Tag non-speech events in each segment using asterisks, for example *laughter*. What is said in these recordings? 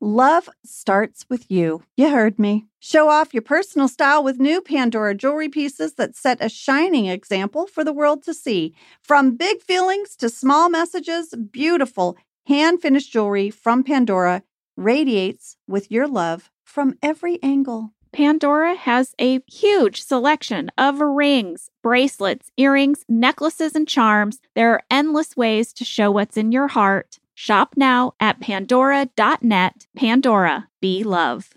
Love starts with you. You heard me. Show off your personal style with new Pandora jewelry pieces that set a shining example for the world to see. From big feelings to small messages, beautiful hand finished jewelry from Pandora radiates with your love from every angle. Pandora has a huge selection of rings, bracelets, earrings, necklaces, and charms. There are endless ways to show what's in your heart. Shop now at pandora.net. Pandora, be love.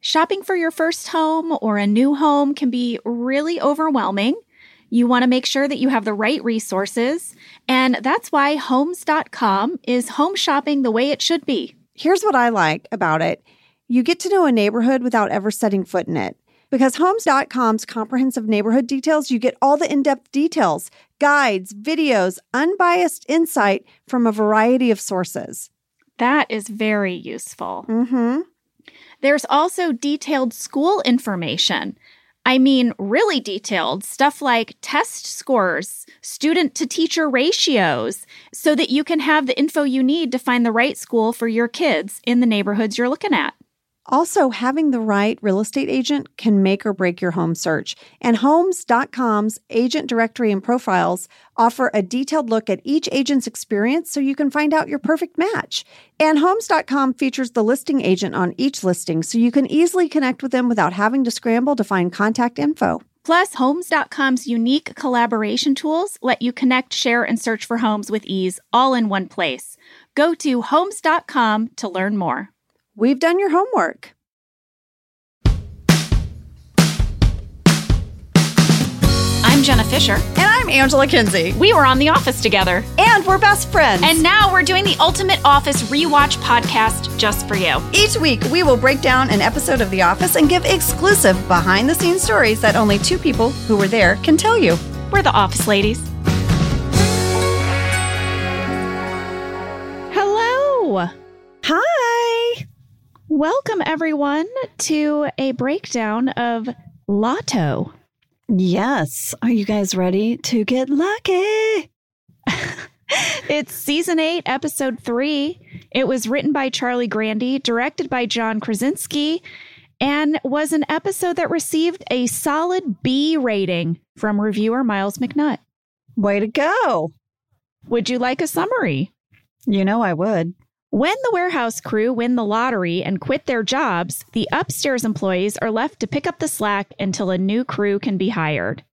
Shopping for your first home or a new home can be really overwhelming. You want to make sure that you have the right resources, and that's why Homes.com is home shopping the way it should be. Here's what I like about it you get to know a neighborhood without ever setting foot in it. Because Homes.com's comprehensive neighborhood details, you get all the in depth details, guides, videos, unbiased insight from a variety of sources. That is very useful. Mm-hmm. There's also detailed school information. I mean, really detailed stuff like test scores, student to teacher ratios, so that you can have the info you need to find the right school for your kids in the neighborhoods you're looking at. Also, having the right real estate agent can make or break your home search. And Homes.com's agent directory and profiles offer a detailed look at each agent's experience so you can find out your perfect match. And Homes.com features the listing agent on each listing so you can easily connect with them without having to scramble to find contact info. Plus, Homes.com's unique collaboration tools let you connect, share, and search for homes with ease all in one place. Go to Homes.com to learn more. We've done your homework. I'm Jenna Fischer. And I'm Angela Kinsey. We were on The Office together. And we're best friends. And now we're doing the Ultimate Office Rewatch podcast just for you. Each week, we will break down an episode of The Office and give exclusive behind the scenes stories that only two people who were there can tell you. We're the Office Ladies. Hello. Hi. Welcome, everyone, to a breakdown of Lotto. Yes. Are you guys ready to get lucky? *laughs* it's season eight, episode three. It was written by Charlie Grandy, directed by John Krasinski, and was an episode that received a solid B rating from reviewer Myles McNutt. Way to go. Would you like a summary? You know I would. When the warehouse crew win the lottery and quit their jobs, the upstairs employees are left to pick up the slack until a new crew can be hired.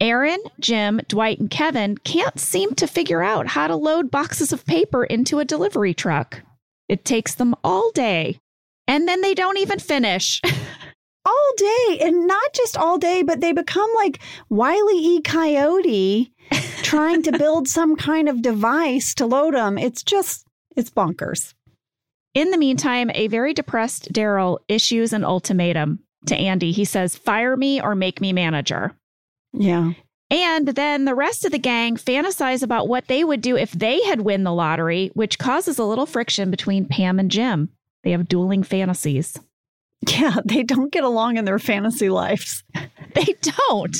Aaron, Jim, Dwight, and Kevin can't seem to figure out how to load boxes of paper into a delivery truck. It takes them all day. And then they don't even finish. *laughs* all day. And not just all day, but they become like Wile E. Coyote *laughs* trying to build some kind of device to load them. It's just it's bonkers. In the meantime, a very depressed Darryl issues an ultimatum to Andy. He says, Fire me or make me manager. Yeah. And then the rest of the gang fantasize about what they would do if they had win the lottery, which causes a little friction between Pam and Jim. They have dueling fantasies. Yeah, *laughs* they don't get along in their fantasy lives. *laughs* they don't.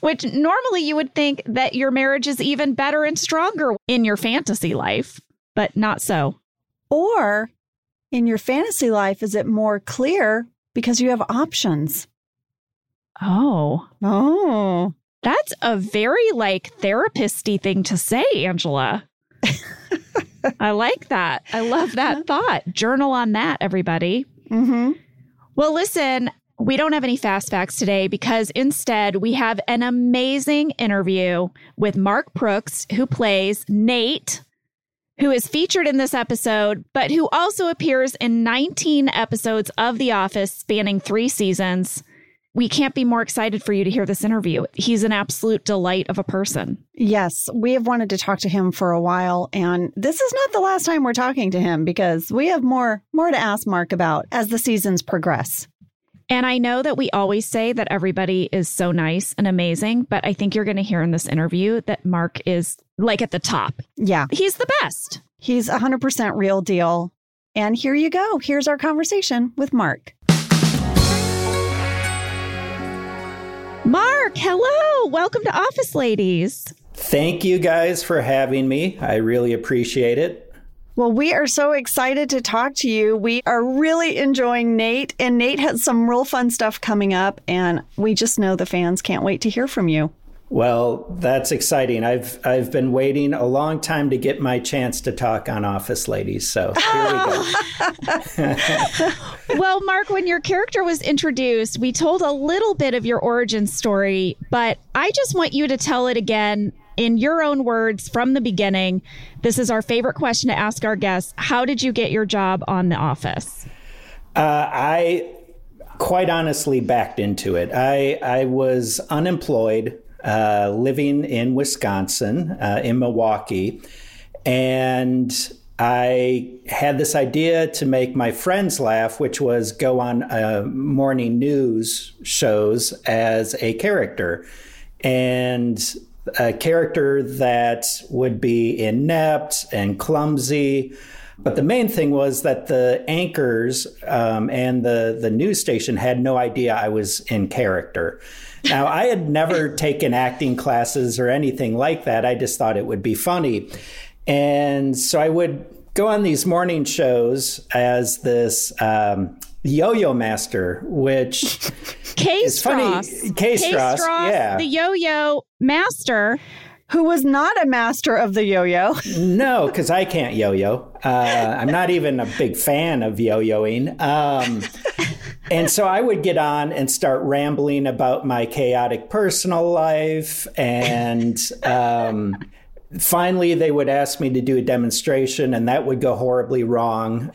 Which normally you would think that your marriage is even better and stronger in your fantasy life but not so. Or in your fantasy life, is it more clear because you have options? Oh. Oh. That's a very like therapist-y thing to say, Angela. *laughs* I like that. I love that *laughs* thought. Journal on that, everybody. Mm-hmm. Well, listen, we don't have any fast facts today because instead we have an amazing interview with Mark Proksch, who plays Nate who is featured in this episode, but who also appears in 19 episodes of The Office spanning three seasons. We can't be more excited for you to hear this interview. He's an absolute delight of a person. Yes, we have wanted to talk to him for a while and this is not the last time we're talking to him because we have more more to ask Mark about as the seasons progress. And I know that we always say that everybody is so nice and amazing, but I think you're going to hear in this interview that Mark is like at the top. Yeah. He's the best. He's 100% real deal. And here you go. Here's our conversation with Mark. Mark, hello. Welcome to Office Ladies. Thank you guys for having me. I really appreciate it. Well, we are so excited to talk to you. We are really enjoying Nate, and Nate has some real fun stuff coming up, and we just know the fans can't wait to hear from you. Well, that's exciting. I've I've been waiting a long time to get my chance to talk on Office Ladies. So here we go. Oh. *laughs* well, Mark, when your character was introduced, we told a little bit of your origin story, but I just want you to tell it again in your own words from the beginning. This is our favorite question to ask our guests. How did you get your job on The Office? Uh, I quite honestly backed into it. I I was unemployed uh, living in Wisconsin, uh, in Milwaukee, and I had this idea to make my friends laugh, which was go on uh, morning news shows as a character. And a character that would be inept and clumsy. But the main thing was that the anchors um, and the, the news station had no idea I was in character. Now, I had never *laughs* taken acting classes or anything like that. I just thought it would be funny. And so I would go on these morning shows as this um, yo-yo master, which is funny. K Strauss, yeah, the yo-yo master. Who was not a master of the yo-yo? *laughs* no, because I can't yo-yo. Uh, I'm not even a big fan of yo-yoing. Um, and so I would get on and start rambling about my chaotic personal life and. Um, finally they would ask me to do a demonstration and that would go horribly wrong.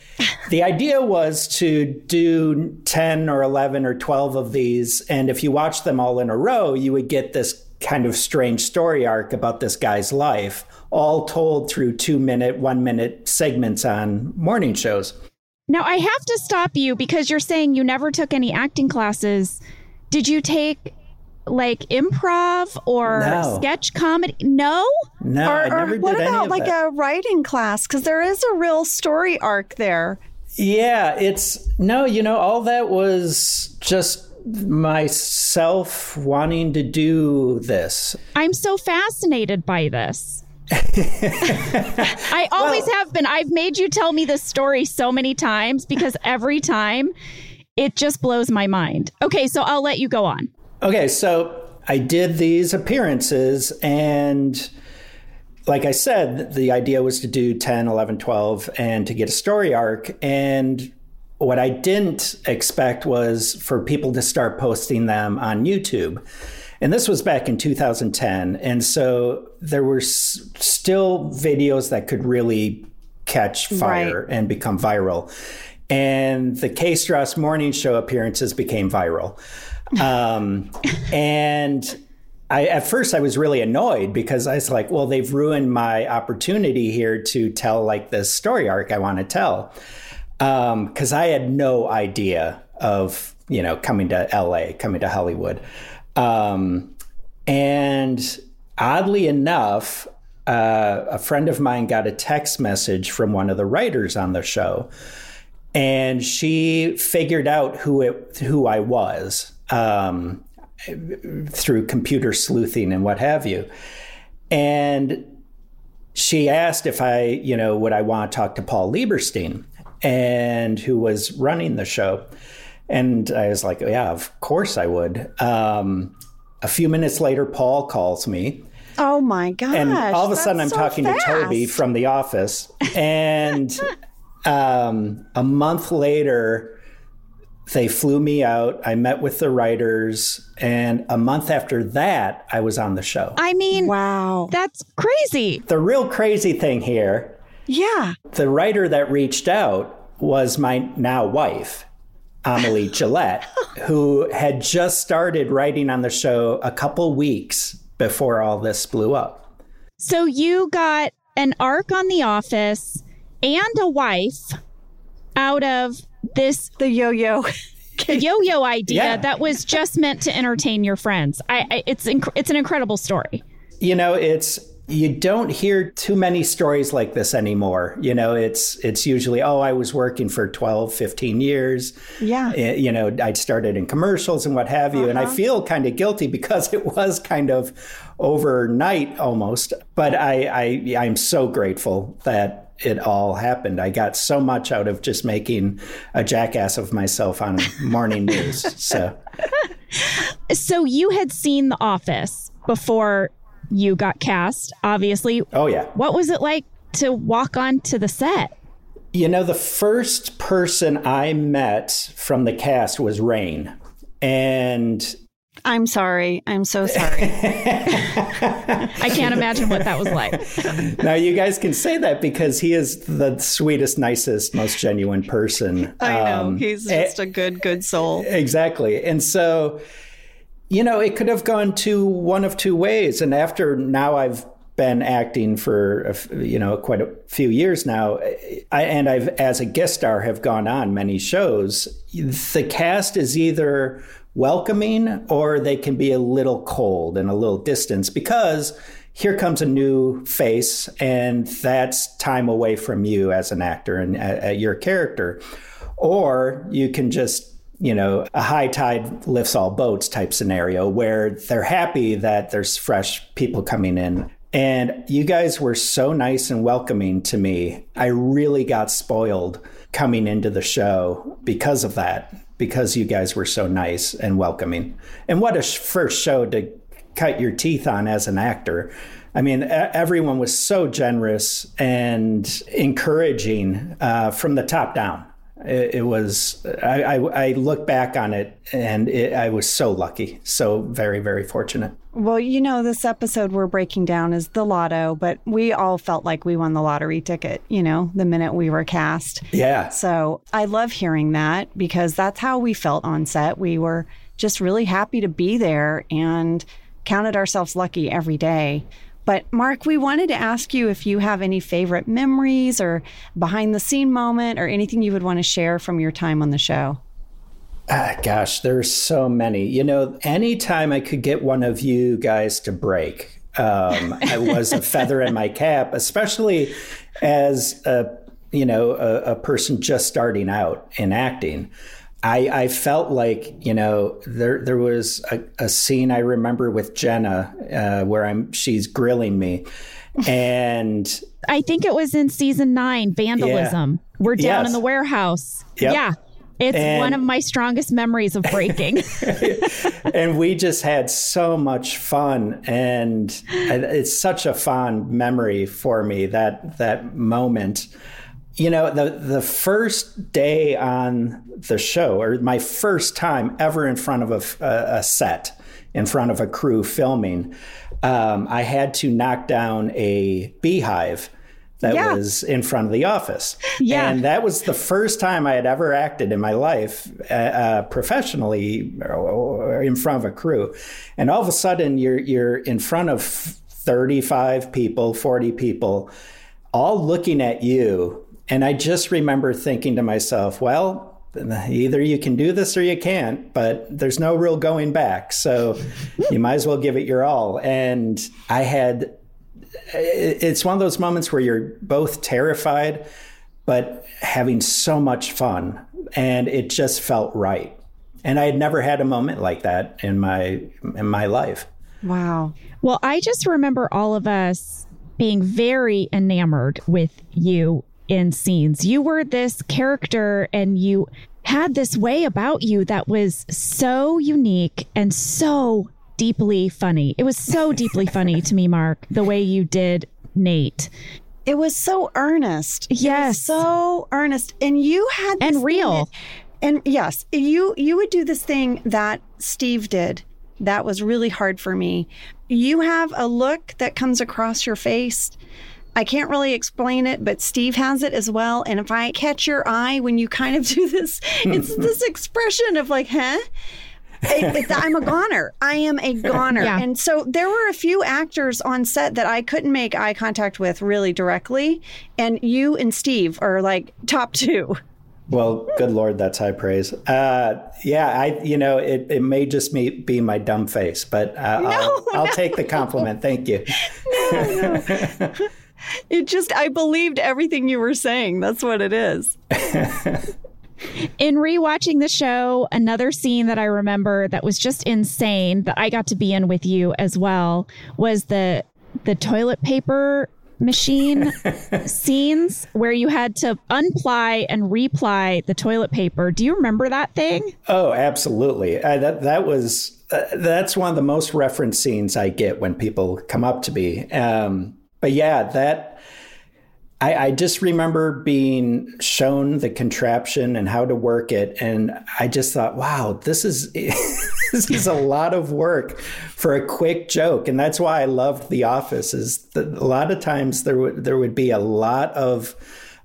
The idea was to do 10 or 11 or 12 of these and if you watch them all in a row you would get this kind of strange story arc about this guy's life all told through 2 minute 1 minute segments on morning shows. Now i have to stop you because you're saying you never took any acting classes. Did you take like improv or no. sketch comedy? No, no. Or, I never or what did about like that. a writing class? Because there is a real story arc there. Yeah, it's no. You know, all that was just myself wanting to do this. I'm so fascinated by this. *laughs* I always well, have been. I've made you tell me this story so many times because every time it just blows my mind. Okay, so I'll let you go on. Okay, so I did these appearances and like I said, the idea was to do 10, 11, 12 and to get a story arc. And what I didn't expect was for people to start posting them on YouTube. And this was back in 2010. And so there were s- still videos that could really catch fire right. and become viral. And the K Strauss morning show appearances became viral. Um, and I, at first I was really annoyed because I was like, well, they've ruined my opportunity here to tell like this story arc I want to tell. Because um, I had no idea of, you know, coming to LA, coming to Hollywood. Um, and oddly enough, uh, a friend of mine got a text message from one of the writers on the show and she figured out who it who I was um, through computer sleuthing and what have you. And she asked if I, you know, would I want to talk to Paul Lieberstein, and who was running the show. And I was like, yeah, of course I would. Um, a few minutes later, Paul calls me. Oh my gosh. And all of a sudden, I'm so talking fast. to Toby from the office. And *laughs* um, a month later, they flew me out. I met with the writers. And a month after that, I was on the show. I mean, wow. That's crazy. The real crazy thing here. Yeah. The writer that reached out was my now wife, Amelie *laughs* Gillette, who had just started writing on the show a couple weeks before all this blew up. So you got an arc on The Office and a wife out of this the yo-yo the yo-yo idea yeah. that was just meant to entertain your friends. I, I it's inc- it's an incredible story. You know, it's you don't hear too many stories like this anymore. You know, it's it's usually oh, I was working for 12, 15 years. Yeah. Eh, you know, I'd started in commercials and what have you, uh-huh. and I uh-huh. feel kind of guilty because it was kind of overnight almost. But I, I I'm so grateful that it all happened. I got so much out of just making a jackass of myself on morning news. So, *laughs* so you had seen The Office before you got cast, obviously. Oh yeah. What was it like to walk onto the set? You know, the first person I met from the cast was Rainn, And I'm sorry. I'm so sorry. *laughs* I can't imagine what that was like. now, you guys can say that because he is the sweetest, nicest, most genuine person. I know. Um, He's just a good, good soul. Exactly. And so, you know, it could have gone to one of two ways. And after now I've been acting for you know quite a few years now I, and I've as a guest star have gone on many shows the cast is either welcoming or they can be a little cold and a little distance because here comes a new face and that's time away from you as an actor and uh, uh, your character. Or you can just you know a high tide lifts all boats type scenario where they're happy that there's fresh people coming in. And you guys were so nice and welcoming to me. I really got spoiled coming into the show because of that because you guys were so nice and welcoming. And what a first show to cut your teeth on as an actor. I mean, everyone was so generous and encouraging uh, from the top down. It, it was, I, I, I, look back on it and it, I was so lucky, so very, very fortunate. Well, you know, this episode we're breaking down is the lotto, but we all felt like we won the lottery ticket, you know, the minute we were cast. Yeah. So I love hearing that because that's how we felt on set. We were just really happy to be there and counted ourselves lucky every day. But Mark, we wanted to ask you if you have any favorite memories or behind the scene moment or anything you would want to share from your time on the show. Ah, gosh, there's so many. You know, anytime I could get one of you guys to break, um, I was a feather in my cap, especially as a you know a, a person just starting out in acting. I, I felt like you know there there was a, a scene I remember with Jenna uh, where I'm she's grilling me, and I think it was in season nine vandalism. Yeah. We're down yes. in the warehouse. Yep. Yeah. It's and, one of my strongest memories of breaking. *laughs* *laughs* and we just had so much fun and it's such a fond memory for me that that moment you know, the the first day on the show, or my first time ever in front of a, a set, in front of a crew filming, um, I had to knock down a beehive that yeah. was in front of the office. Yeah. And that was the first time I had ever acted in my life uh, uh, professionally or in front of a crew. And all of a sudden you're you're in front of 35 people, 40 people all looking at you and I just remember thinking to myself, well, either you can do this or you can't, but there's no real going back. So *laughs* you might as well give it your all. And I had, it's one of those moments where you're both terrified, but having so much fun. And it just felt right. And I had never had a moment like that in my in my life. Wow. Well, I just remember all of us being very enamored with you in scenes. You were this character and you had this way about you that was so unique and so deeply funny. It was so deeply funny to me, Mark, the way you did Nate. It was so earnest. Yes. so earnest. And you had And real. That, and yes, you you would do this thing that Steve did. That was really hard for me. You have a look that comes across your face I can't really explain it, but Steve has it as well. And if I catch your eye when you kind of *laughs* do this, it's *laughs* this expression of like, huh? I'm a goner. I am a goner. Yeah. And so there were a few actors on set that I couldn't make eye contact with really directly. And you and Steve are like top two. Well, good Lord, that's high praise. Uh, yeah, I, you know, it, it may just me, be my dumb face, but uh, no, I'll, I'll no. take the compliment. Thank you. *laughs* No, no. *laughs* it just, I believed everything you were saying. That's what it is. *laughs* In rewatching the show, another scene that I remember that was just insane that I got to be in with you as well was the the toilet paper machine *laughs* scenes where you had to unply and reply the toilet paper. Do you remember that thing? Oh, absolutely. I, that that was uh, that's one of the most referenced scenes I get when people come up to me. Um, but yeah, that I, I just remember being shown the contraption and how to work it, and I just thought, wow, this is. *laughs* this is a lot of work for a quick joke, and that's why I loved The Office. Is a lot of times there would there would be a lot of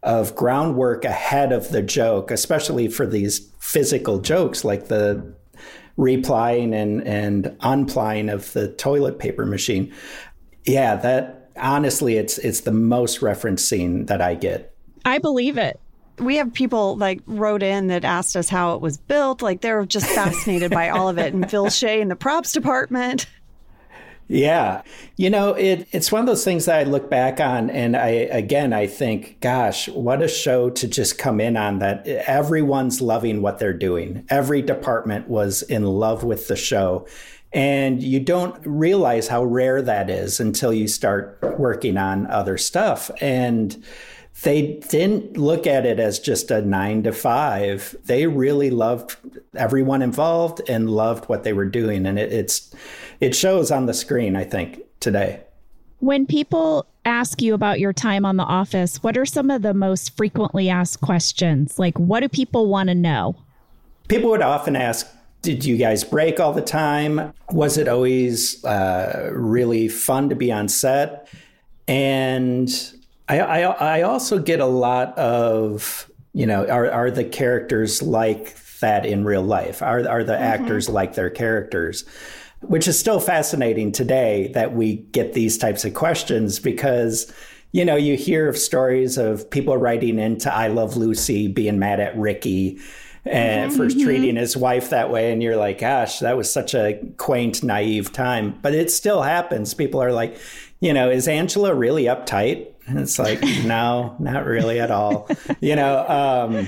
of groundwork ahead of the joke, especially for these physical jokes like the replying and and unplying of the toilet paper machine. Yeah, that honestly, it's it's the most referenced scene that I get. I believe it we have people like wrote in that asked us how it was built. Like they're just fascinated by all of it. And Phil Shea in the props department. Yeah. You know, it, it's one of those things that I look back on and I, again, I think, gosh, what a show to just come in on that everyone's loving what they're doing. Every department was in love with the show. And you don't realize how rare that is until you start working on other stuff. And, they didn't look at it as just a nine to five. They really loved everyone involved and loved what they were doing, and it, it's it shows on the screen. I think today. When people ask you about your time on The Office, what are some of the most frequently asked questions? Like, what do people want to know? People would often ask, did you guys break all the time? Was it always uh, really fun to be on set? And I, I, I also get a lot of you know are are the characters like that in real life? Are are the mm-hmm. actors like their characters? Which is still fascinating today that we get these types of questions because you know you hear of stories of people writing into I Love Lucy being mad at Ricky and mm-hmm. for treating his wife that way and you're like gosh that was such a quaint naive time but it still happens people are like you know is angela really uptight and it's like, *laughs* no, not really at all. You know, um,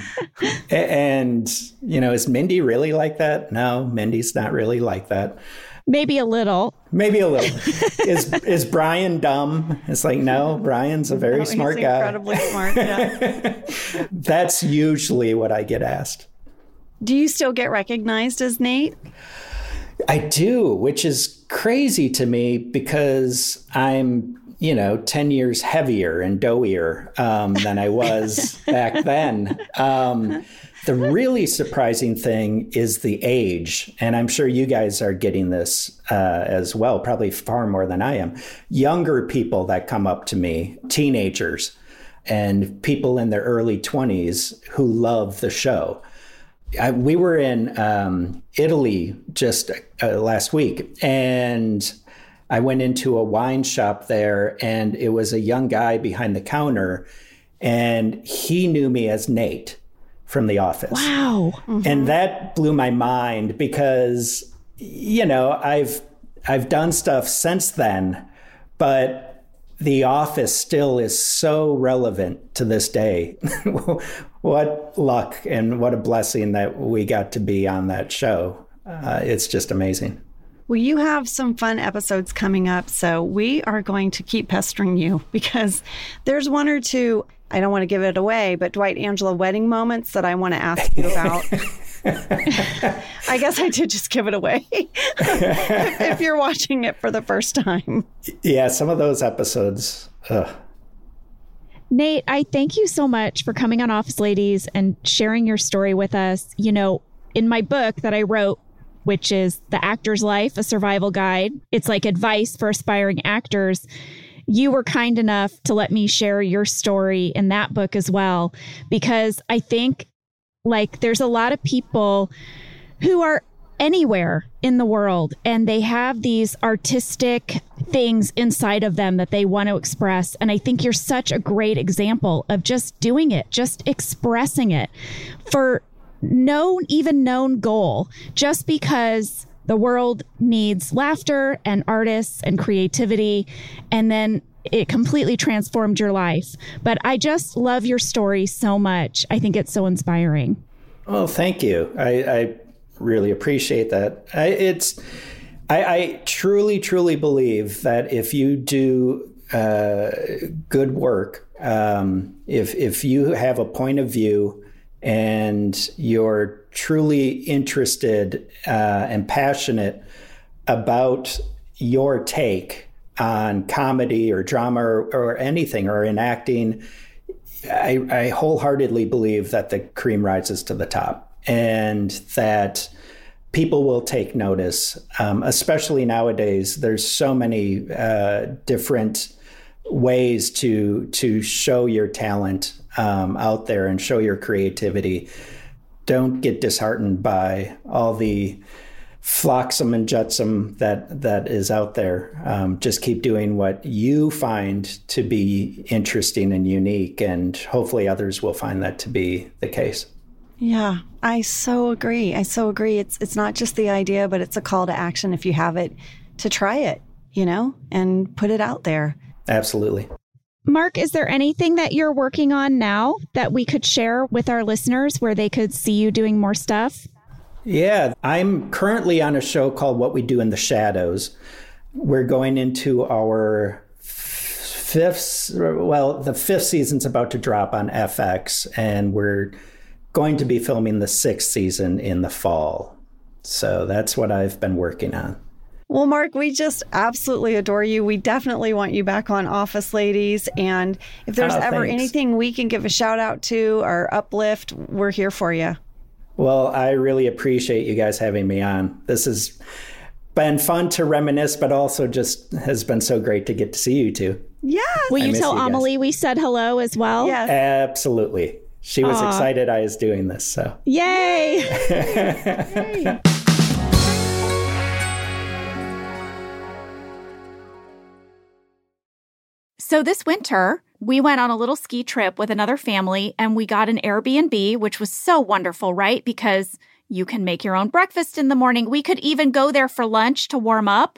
and, you know, is Mindy really like that? No, Mindy's not really like that. Maybe a little. Maybe a little. is is Brian dumb? It's like no, Brian's a very *laughs* no, smart guy. Incredibly smart. Yeah. *laughs* That's usually what I get asked. Do you still get recognized as Nate? I do, which is crazy to me because I'm you know, 10 years heavier and doughier um, than I was *laughs* back then. Um, the really surprising thing is the age. And I'm sure you guys are getting this uh, as well, probably far more than I am. Younger people that come up to me, teenagers, and people in their early 20s who love the show. I, we were in um, Italy just uh, last week, and I went into a wine shop there and it was a young guy behind the counter and he knew me as Nate from The Office. Wow. Mm-hmm. And that blew my mind because you know, I've I've done stuff since then, but The Office still is so relevant to this day. *laughs* what luck and what a blessing that we got to be on that show. Uh, it's just amazing. Well, you have some fun episodes coming up, so we are going to keep pestering you *laughs* because there's one or two, I don't want to give it away, but Dwight Angela wedding moments that I want to ask you about. *laughs* *laughs* I guess I did just give it away if you're watching it for the first time. Yeah, some of those episodes. Ugh. Nate, I thank you so much for coming on Office Ladies and sharing your story with us. You know, in my book that I wrote, which is The Actor's Life, a survival guide. It's like advice for aspiring actors. You were kind enough to let me share your story in that book as well, because I think like there's a lot of people who are anywhere in the world and they have these artistic things inside of them that they want to express. And I think you're such a great example of just doing it, just expressing it for no even known goal. Just because the world needs laughter and artists and creativity and then it completely transformed your life. But i just love your story so much. I think it's so inspiring. Oh thank you. I, I really appreciate that I, it's I, I truly truly believe that if you do uh, good work. Um, if if you have a point of view and you're truly interested uh, and passionate about your take on comedy or drama or, or anything or in acting, I, I wholeheartedly believe that the cream rises to the top and that people will take notice, um, especially nowadays. There's so many uh, different ways to to show your talent um, out there and show your creativity. Don't get disheartened by all the flotsam and jetsam that that is out there. Um, just keep doing what you find to be interesting and unique, and hopefully others will find that to be the case. Yeah, I so agree. I so agree. It's it's not just the idea, but it's a call to action if you have it to try it, you know, and put it out there. Absolutely. Mark, is there anything that you're working on now that we could share with our listeners where they could see you doing more stuff? Yeah, I'm currently on a show called What We Do in the Shadows. We're going into our fifth, well, the fifth season's about to drop on FX, and we're going to be filming the sixth season in the fall. So that's what I've been working on. Well, Mark, we just absolutely adore you. We definitely want you back on Office Ladies. And if there's oh, ever anything we can give a shout out to or uplift, we're here for you. Well, I really appreciate you guys having me on. This has been fun to reminisce, but also just has been so great to get to see you two. Yeah. Will you tell you Amelie we said hello as well? Yes. Absolutely. She was Aww. excited I was doing this. So, yay. *laughs* yay. So this winter, we went on a little ski trip with another family and we got an Airbnb, which was so wonderful, right? Because you can make your own breakfast in the morning. We could even go there for lunch to warm up.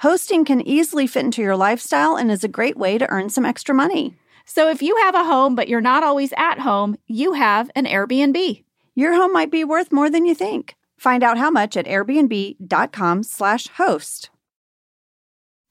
Hosting can easily fit into your lifestyle and is a great way to earn some extra money. So if you have a home, but you're not always at home, you have an Airbnb. Your home might be worth more than you think. Find out how much at airbnb.com slash host.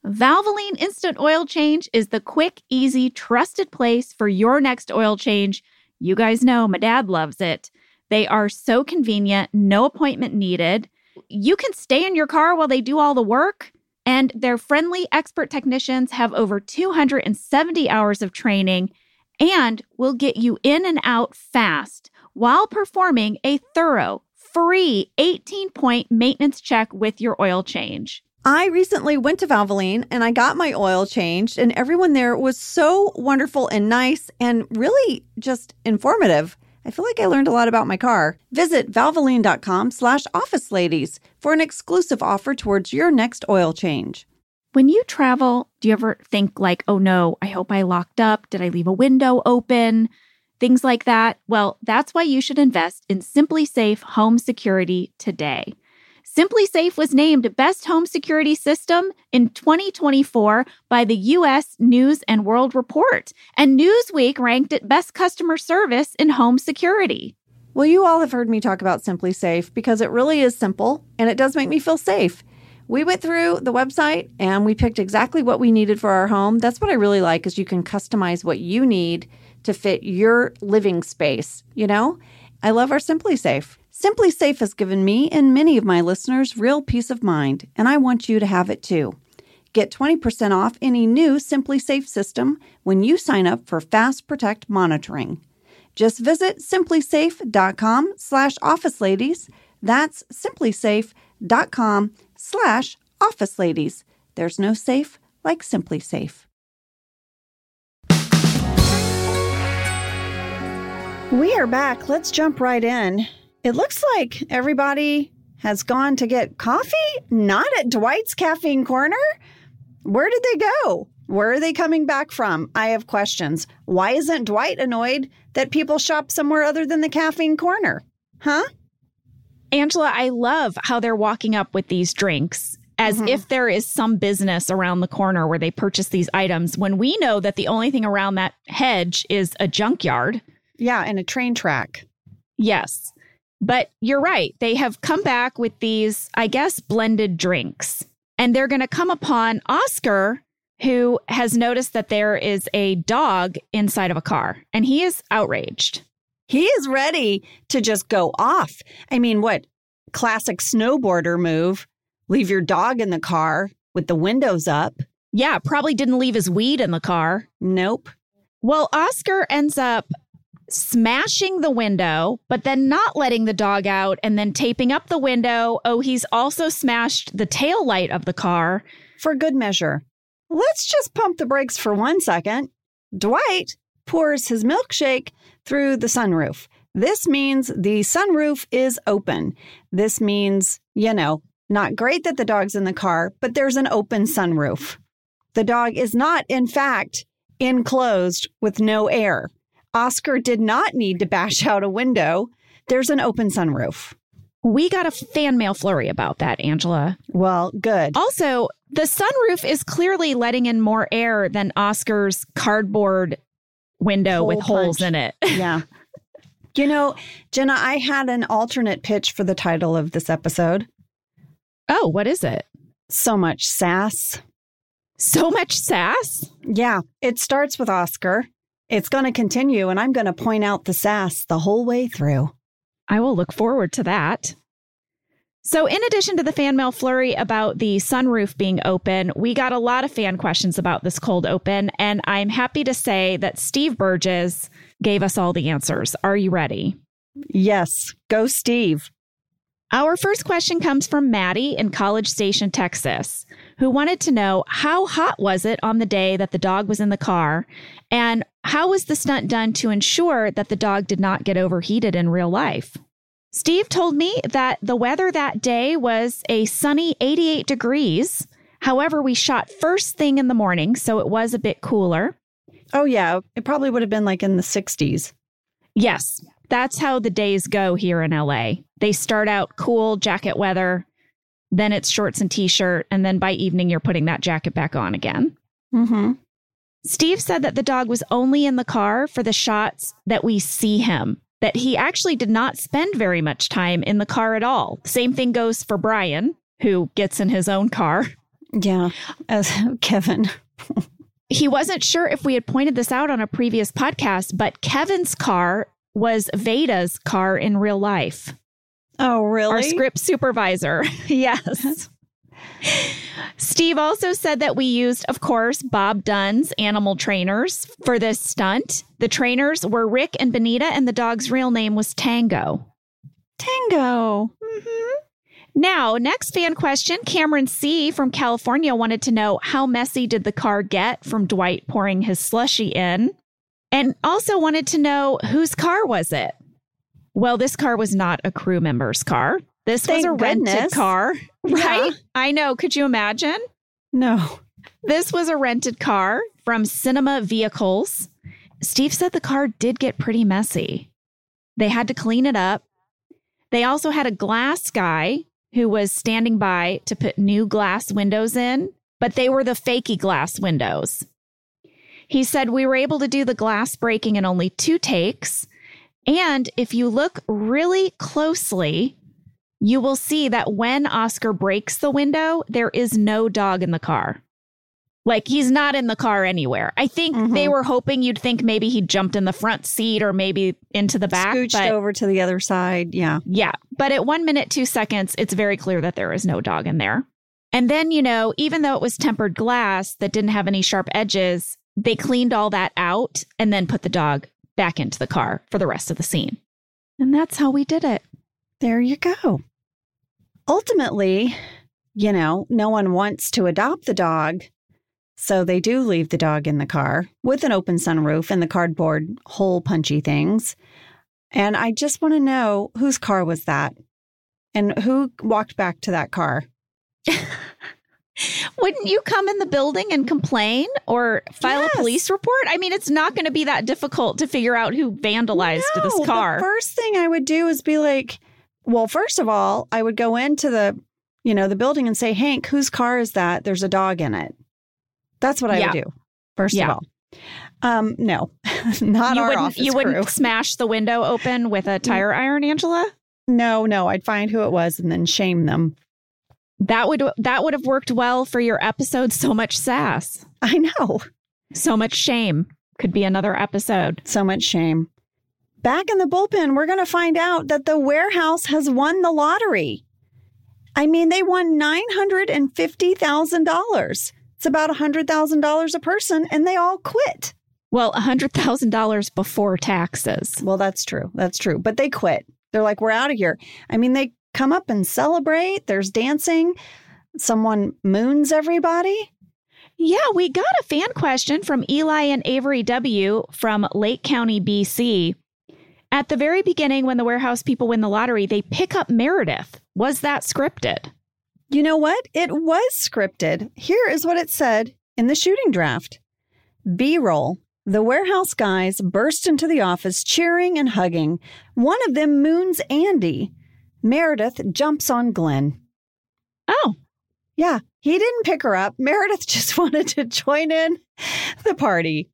Valvoline Instant Oil Change is the quick, easy, trusted place for your next oil change. You guys know my dad loves it. They are so convenient, no appointment needed. You can stay in your car while they do all the work. And their friendly expert technicians have over 270 hours of training and will get you in and out fast while performing a thorough, free 18 point maintenance check with your oil change. I recently went to Valvoline and I got my oil changed, and everyone there was so wonderful and nice and really just informative. I feel like I learned a lot about my car. Visit valvoline.com slash office ladies for an exclusive offer towards your next oil change. When you travel, do you ever think like, oh no, I hope I locked up? Did I leave a window open? Things like that. Well, that's why you should invest in SimpliSafe Home Security today. SimpliSafe was named Best Home Security System in 2024 by the U.S. News and World Report, and Newsweek ranked it Best Customer Service in Home Security. Well, you all have heard me talk about SimpliSafe because it really is simple and it does make me feel safe. We went through the website and we picked exactly what we needed for our home. That's what I really like is you can customize what you need to fit your living space, you know? I love our SimpliSafe. SimpliSafe has given me and many of my listeners real peace of mind, and I want you to have it too. Get 20% off any new SimpliSafe system when you sign up for Fast Protect monitoring. Just visit simplisafe.com slash office ladies. That's simplisafe.com slash office ladies. There's no safe like SimpliSafe. We are back. Let's jump right in. It looks like everybody has gone to get coffee, not at Dwight's Caffeine Corner. Where did they go? Where are they coming back from? I have questions. Why isn't Dwight annoyed that people shop somewhere other than the caffeine corner? Huh? Angela, I love how they're walking up with these drinks as Mhm. if there is some business around the corner where they purchase these items when we know that the only thing around that hedge is a junkyard. Yeah, and a train track. Yes. But you're right. They have come back with these, I guess, blended drinks. And they're going to come upon Oscar, who has noticed that there is a dog inside of a car, and he is outraged. He is ready to just go off. I mean, what classic snowboarder move? Leave your dog in the car with the windows up. Yeah, probably didn't leave his weed in the car. Nope. Well, Oscar ends up smashing the window, but then not letting the dog out and then taping up the window. Oh, he's also smashed the tail light of the car. For good measure. Let's just pump the brakes for one second. Dwight pours his milkshake through the sunroof. This means the sunroof is open. This means, you know, not great that the dog's in the car, but there's an open sunroof. The dog is not, in fact, enclosed with no air. Oscar did not need to bash out a window. There's an open sunroof. We got a fan mail flurry about that, Angela. Well, good. Also, the sunroof is clearly letting in more air than Oscar's cardboard window Hole with holes in it. *laughs* yeah. You know, Jenna, I had an alternate pitch for the title of this episode. Oh, what is it? So much sass. So much sass? Yeah, it starts with Oscar. It's going to continue, and I'm going to point out the sass the whole way through. I will look forward to that. So, in addition to the fan mail flurry about the sunroof being open, we got a lot of fan questions about this cold open. And I'm happy to say that Steve Burgess gave us all the answers. Are you ready? Yes, go Steve. Our first question comes from Maddie in College Station, Texas, who wanted to know how hot was it on the day that the dog was in the car? And how was the stunt done to ensure that the dog did not get overheated in real life? Steve told me that the weather that day was a sunny 88 degrees. However, we shot first thing in the morning, so it was a bit cooler. Oh, yeah, it probably would have been like in the 60s. Yes, that's how the days go here in LA. They start out cool jacket weather, then it's shorts and t shirt, and then by evening, you're putting that jacket back on again. Mm-hmm. Steve said that the dog was only in the car for the shots that we see him, that he actually did not spend very much time in the car at all. Same thing goes for Brian, who gets in his own car. Yeah, as Kevin. He wasn't sure if we had pointed this out on a previous podcast, but Kevin's car was Veda's car in real life. Oh, really? Our script supervisor. *laughs* yes. Steve also said that we used, of course, Bob Dunn's animal trainers for this stunt. The trainers were Rick and Benita, and the dog's real name was Tango. Tango. Mm-hmm. Now, next fan question Cameron C. from California wanted to know how messy did the car get from Dwight pouring his slushy in? And also wanted to know whose car was it? Well, this car was not a crew member's car. This was Thank a rented goodness. car, *laughs* Yeah. right? I know. Could you imagine? No. This was a rented car from Cinema Vehicles. Steve said the car did get pretty messy. They had to clean it up. They also had a glass guy who was standing by to put new glass windows in, but they were the fakey glass windows. He said we were able to do the glass breaking in only two takes. And if you look really closely, you will see that when Oscar breaks the window, there is no dog in the car. Like he's not in the car anywhere. I think Mhm. they were hoping you'd think maybe he jumped in the front seat or maybe into the back. Scooched but over to the other side. Yeah. yeah, but at one minute, two seconds, it's very clear that there is no dog in there. And then, you know, even though it was tempered glass that didn't have any sharp edges, they cleaned all that out and then put the dog back into the car for the rest of the scene. And that's how we did it. There you go. Ultimately, you know, no one wants to adopt the dog. So they do leave the dog in the car with an open sunroof and the cardboard hole punchy things. And I just want to know whose car was that? And who walked back to that car? *laughs* Wouldn't you come in the building and complain or file Yes. a police report? I mean, it's not going to be that difficult to figure out who vandalized No, this car. The first thing I would do is be like, well, first of all, I would go into the, you know, the building and say, Hank, whose car is that? There's a dog in it. That's what I Yeah. would do. First Yeah. of all. Um, no, *laughs* not you our wouldn't office you wouldn't. Mm. smash the window open with a tire iron, Angela? No, no, I'd find who it was and then shame them. That would that would have worked well for your episode so much sass. I know. So much shame could be another episode. So much shame. Back in the bullpen, we're going to find out that the warehouse has won the lottery. I mean, they won $950,000. It's about $100,000 a person, and they all quit. Well, $100,000 before taxes. Well, that's true. That's true. But they quit. They're like, we're out of here. I mean, they come up and celebrate. There's dancing. Someone moons everybody. Yeah, we got a fan question from Eli and Avery W. from Lake Country, BC. At the very beginning, when the warehouse people win the lottery, they pick up Meredith. Was that scripted? You know what? It was scripted. Here is what it said in the shooting draft B roll. The warehouse guys burst into the office cheering and hugging. One of them moons Andy. Meredith jumps on Glenn. Oh, Yeah, he didn't pick her up. Meredith *laughs* just wanted to join in the party.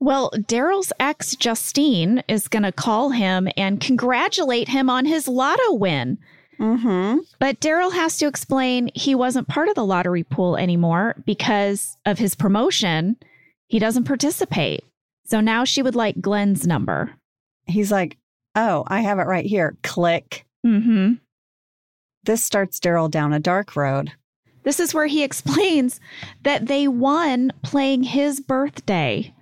well, Darryl's ex, Justine, is going to call him and congratulate him on his lotto win. Mm-hmm. But Darryl has to explain he wasn't part of the lottery pool anymore because of his promotion. He doesn't participate. So now she would like Glenn's number. He's like, Oh, I have it right here. Click. Mm-hmm. This starts Darryl down a dark road. This is where he *laughs* explains that they won playing his birthday.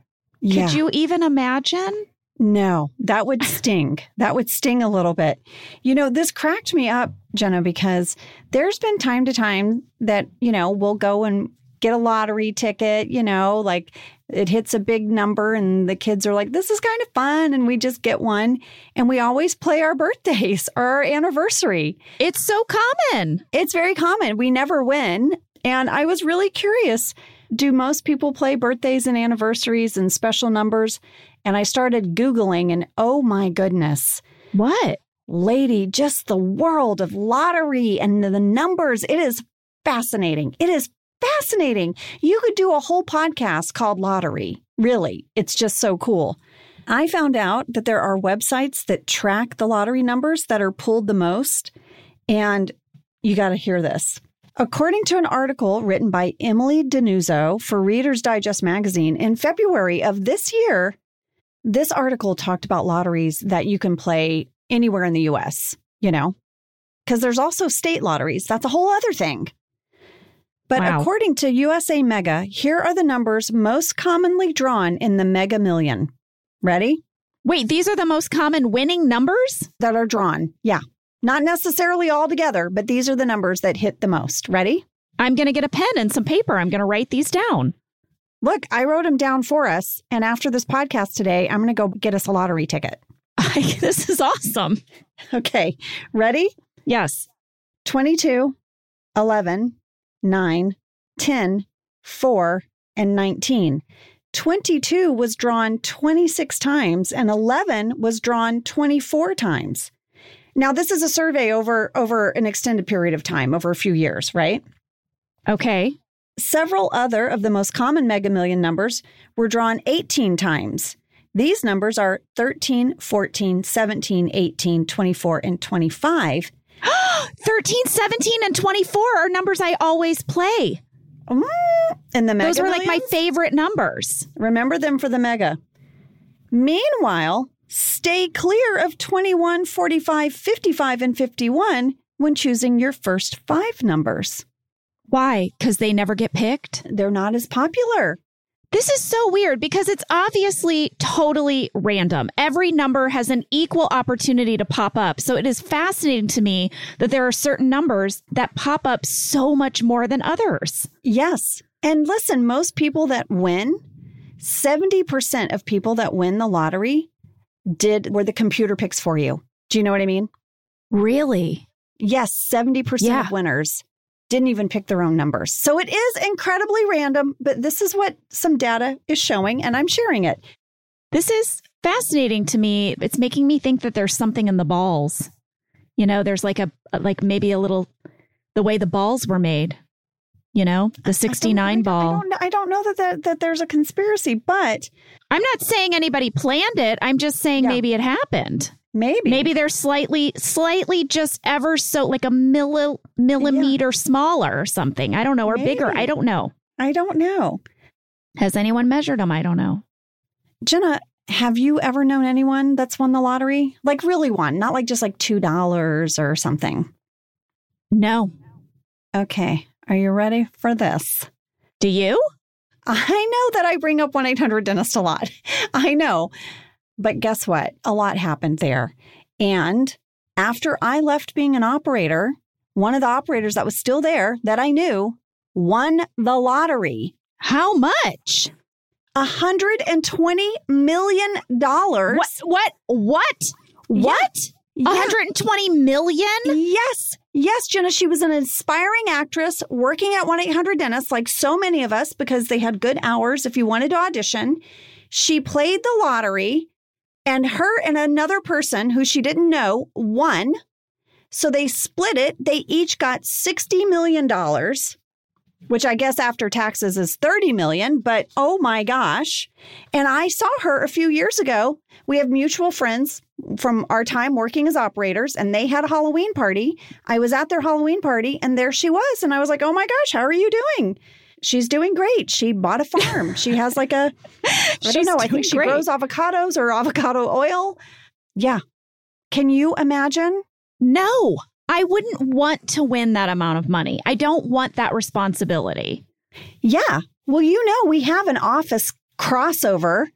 Yeah. Could you even imagine? No, that would *laughs* sting. that would sting a little bit. You know, this cracked me up, Jenna, because there's been time to time that, you know, we'll go and get a lottery ticket, you know, like it hits a big number and the kids are like, this is kind of fun. And we just get one. And we always play our birthdays or our anniversary. It's so common. It's very common. We never win. And I was really curious do most people play birthdays and anniversaries and special numbers? And I started Googling, and oh my goodness, What? lady, just the world of lottery and the numbers. It is fascinating. It is fascinating. You could do a whole podcast called Lottery. Really, it's just so cool. I found out that there are websites that track the lottery numbers that are pulled the most. And you got to hear this. According to an article written by Emily Denuzzo for Reader's Digest magazine in February of this year, this article talked about lotteries that you can play anywhere in the US, you know, because there's also state lotteries. That's a whole other thing. But Wow. according to USA Mega, here are the numbers most commonly drawn in the Mega Million. Ready? Wait, these are the most common winning numbers? That are drawn. Yeah. Not necessarily all together, but these are the numbers that hit the most. Ready? I'm going to get a pen and some paper. I'm going to write these down. Look, I wrote them down for us. And after this podcast today, I'm going to go get us a lottery ticket. *laughs* this is awesome. Okay. Ready? Yes. 22, 11, 9, 10, 4, and 19. 22 was drawn 26 times and 11 was drawn 24 times. Now this is a survey over over an extended period of time, over a few years, right? Okay. Several other of the most common mega million numbers were drawn 18 times. These numbers are 13, 14, 17, 18, 24, and 25. *gasps* 13, 17, and 24 are numbers I always play. Mm, And the mega Those were like my Millions? favorite numbers. Remember them for the mega. Meanwhile, stay clear of 21, 45, 55, and 51 when choosing your first five numbers. Why? Because they never get picked? They're not as popular. This is so weird because it's obviously totally random. Every number has an equal opportunity to pop up. So it is fascinating to me that there are certain numbers that pop up so much more than others. Yes. And listen, most people that win, 70% of people that win the lottery did were the computer picks for you. Do you know what I mean? Really? Yes, 70% Yeah. of winners didn't even pick their own numbers. So it is incredibly random, but this is what some data is showing, and I'm sharing it. This is fascinating to me. It's making me think that there's something in the balls. You know, there's like a, like maybe a little, the way the balls were made, you know, the 69 I ball. I don't, I don't know that, that that there's a conspiracy, but I'm not saying anybody planned it. I'm just saying Yeah. maybe it happened. Maybe. Maybe they're slightly, slightly just ever so like a milli, millimeter smaller or something. I don't know, or bigger. I don't know. I don't know. Has anyone measured them? I don't know. Jenna, have you ever known anyone that's won the lottery? Like really won, not like just like $2 or something. No. Okay. Are you ready for this? Do you? I know that I bring up 1 800 Dentist a lot. *laughs* I know. But guess what? A lot happened there. And after I left being an operator, one of the operators that was still there that I knew won the lottery. How much? $120 million. What? What? What? What? Yeah. 120 million? Yes. Yes, Jenna, she was an inspiring actress working at 1 800 Dentist, like so many of us, because they had good hours if you wanted to audition. She played the lottery, and her and another person who she didn't know won. So they split it. They each got $60 million, which I guess after taxes is 30 million, but oh my gosh. And I saw her a few years ago. We have mutual friends from our time working as operators, and they had a Halloween party. I was at their Halloween party, and there she was. And I was like, oh my gosh, how are you doing? She's doing great. She bought a farm. She has like a, I don't know, I think she great. grows avocados or avocado oil. Yeah. Can you imagine? No. I wouldn't want to win that amount of money. I don't want that responsibility. Yeah. Well, you know, we have an office crossover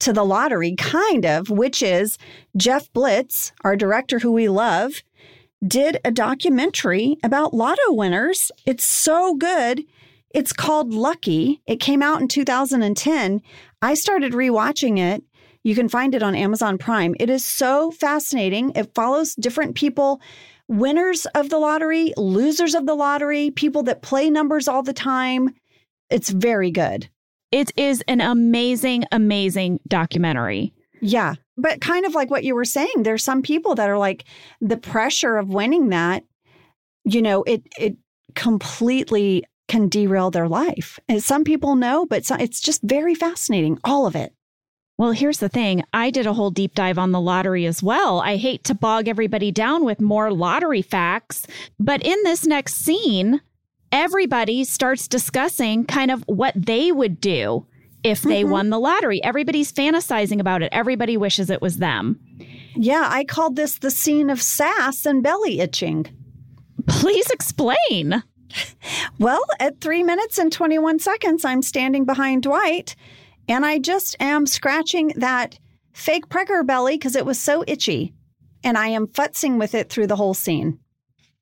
to the lottery, kind of, which is Jeff Blitz, our director who we love, did a documentary about lotto winners. It's so good. It's called Lucky. It came out in 2010. I started rewatching it. You can find it on Amazon Prime. It is so fascinating. It follows different people, winners of the lottery, losers of the lottery, people that play numbers all the time. It's very good. It is an amazing, amazing documentary. Yeah. But kind of like what you were saying, there's some people that are like the pressure of winning that, you know, it it completely can derail their life. And some people know, but it's just very fascinating, all of it. Well, here's the thing. I did a whole deep dive on the lottery as well. I hate to bog everybody down with more lottery facts, but in this next scene, everybody starts discussing kind of what they would do if they Mhm. won the lottery. Everybody's fantasizing about it. Everybody wishes it was them. Yeah, I called this the scene of sass and belly itching. Please explain. Well, at three minutes and 21 seconds, I'm standing behind Dwight and I just am scratching that fake pregger belly because it was so itchy. And I am futzing with it through the whole scene.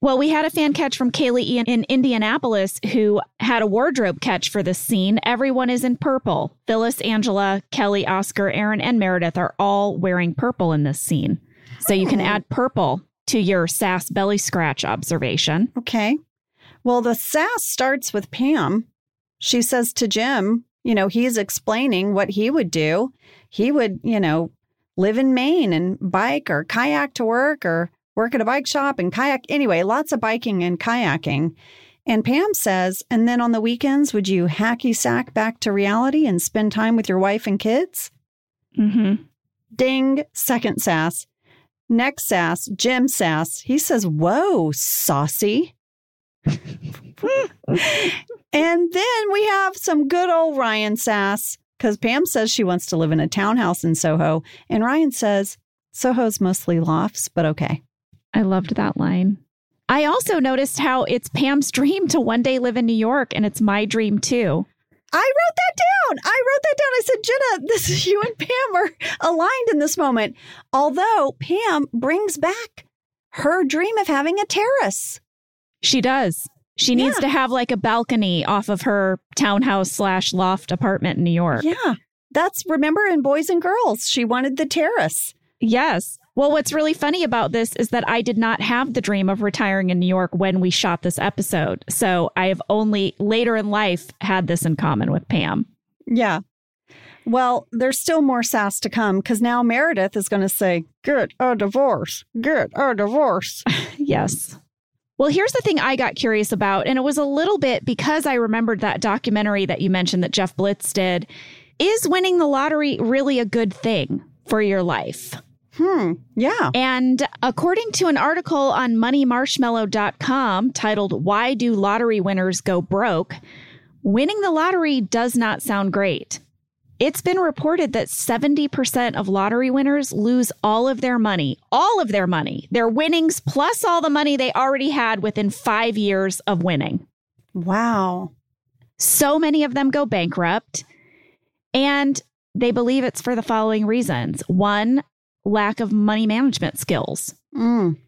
Well, we had a fan catch from Kaylee Ian in Indianapolis who had a wardrobe catch for this scene. Everyone is in purple. Phyllis, Angela, Kelly, Oscar, Aaron, and Meredith are all wearing purple in this scene. So you can Oh. add purple to your sass belly scratch observation. Okay. Well, the sass starts with Pam. She says to Jim, you know, he's explaining what he would do. He would, you know, live in Maine and bike or kayak to work or work at a bike shop and kayak. Anyway, lots of biking and kayaking. And Pam says, and then on the weekends, would you hacky sack back to reality and spend time with your wife and kids? Mm-hmm. Ding, second sass. Next sass, Jim sass. He says, Whoa, saucy. And then we have some good old Ryan sass because Pam says she wants to live in a townhouse in Soho. And Ryan says, Soho's mostly lofts, but okay. I loved that line. I also noticed how it's Pam's dream to one day live in New York, and it's my dream too. I wrote that down. I wrote that down. I said, Jenna, this is *laughs* you and Pam are aligned in this moment. Although Pam brings back her dream of having a terrace. She does. She needs Yeah. to have like a balcony off of her townhouse slash loft apartment in New York. Yeah. That's remember in Boys and Girls, she wanted the terrace. Yes. Well, what's really funny about this is that I did not have the dream of retiring in New York when we shot this episode. So I have only later in life had this in common with Pam. Yeah. Well, there's still more sass to come because now Meredith is going to say, Get a divorce, get a divorce. *laughs* yes. Well, here's the thing I got curious about, and it was a little bit because I remembered that documentary that you mentioned that Jeff Blitz did. Is winning the lottery really a good thing for your life? Hmm. Yeah. And according to an article on moneymarshmallow.com titled Why Do Lottery Winners Go Broke? Winning the lottery does not sound great. It's been reported that 70% of lottery winners lose all of their money, all of their money, their winnings plus all the money they already had within five years of winning. Wow. So many of them go bankrupt. And they believe it's for the following reasons one, lack of money management skills. Mm.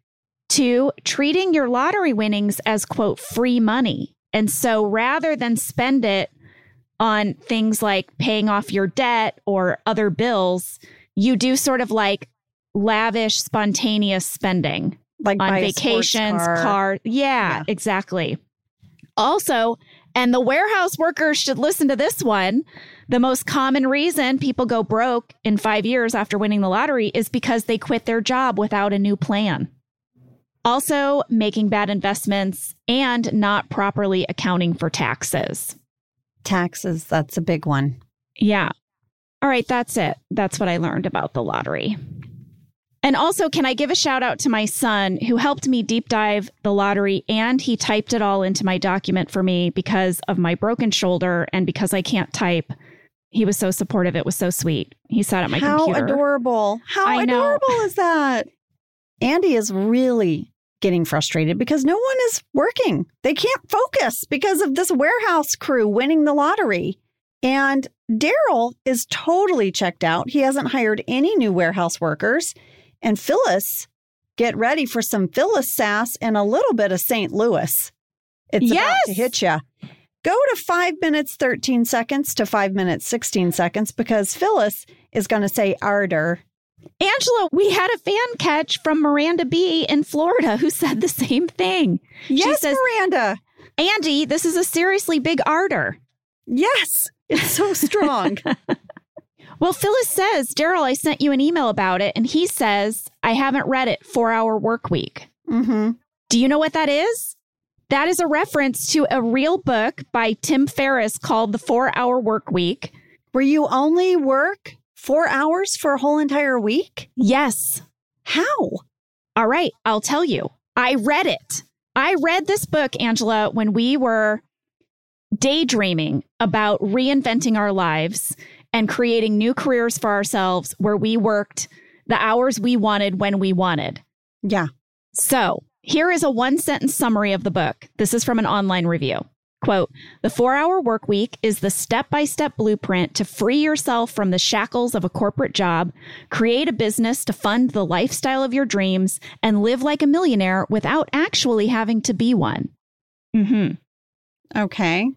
Two, treating your lottery winnings as, quote, free money. And so rather than spend it on things like paying off your debt or other bills, you do sort of like lavish, spontaneous spending. Like on vacations, car. car. Yeah, Yeah. exactly. Also, and the warehouse workers should listen to this one. The most common reason people go broke in five years after winning the lottery is because they quit their job without a new plan. Also, making bad investments and not properly accounting for taxes. Taxes, that's a big one. Yeah. All right, that's it. That's what I learned about the lottery. And also, can I give a shout out to my son who helped me deep dive the lottery and he typed it all into my document for me because of my broken shoulder and because I can't type. He was so supportive. It was so sweet. He sat at my How computer. adorable. How I know. adorable is that? *laughs* Andy is really getting frustrated because no one is working. They can't focus because of this warehouse crew winning the lottery. And Darryl is totally checked out. He hasn't hired any new warehouse workers. And Phyllis, get ready for some Phyllis sass and a little bit of St. Louis. It's about to hit you. Go to five minutes, 13 seconds to five minutes, 16 seconds because Phyllis is going to say ardor. Angela, we had a fan catch from Miranda B in Florida who said the same thing. Yes, says- Miranda. Andy, this is a seriously big ardor. Yes, it's so strong. *laughs* Well, Phyllis says, Darryl, I sent you an email about it, and he says, I haven't read it, Four Hour Work Week. hmm Do you know what that is? That is a reference to a real book by Tim Ferriss called The Four Hour Work Week. Where you only work four hours for a whole entire week? Yes. How? All right, I'll tell you. I read it. I read this book, Angela, when we were daydreaming about reinventing our lives and creating new careers for ourselves where we worked the hours we wanted when we wanted. Yeah. So, here is a one sentence summary of the book. This is from an online review. Quote The four hour work week is the step by step blueprint to free yourself from the shackles of a corporate job, create a business to fund the lifestyle of your dreams, and live like a millionaire without actually having to be one. hmm. Okay.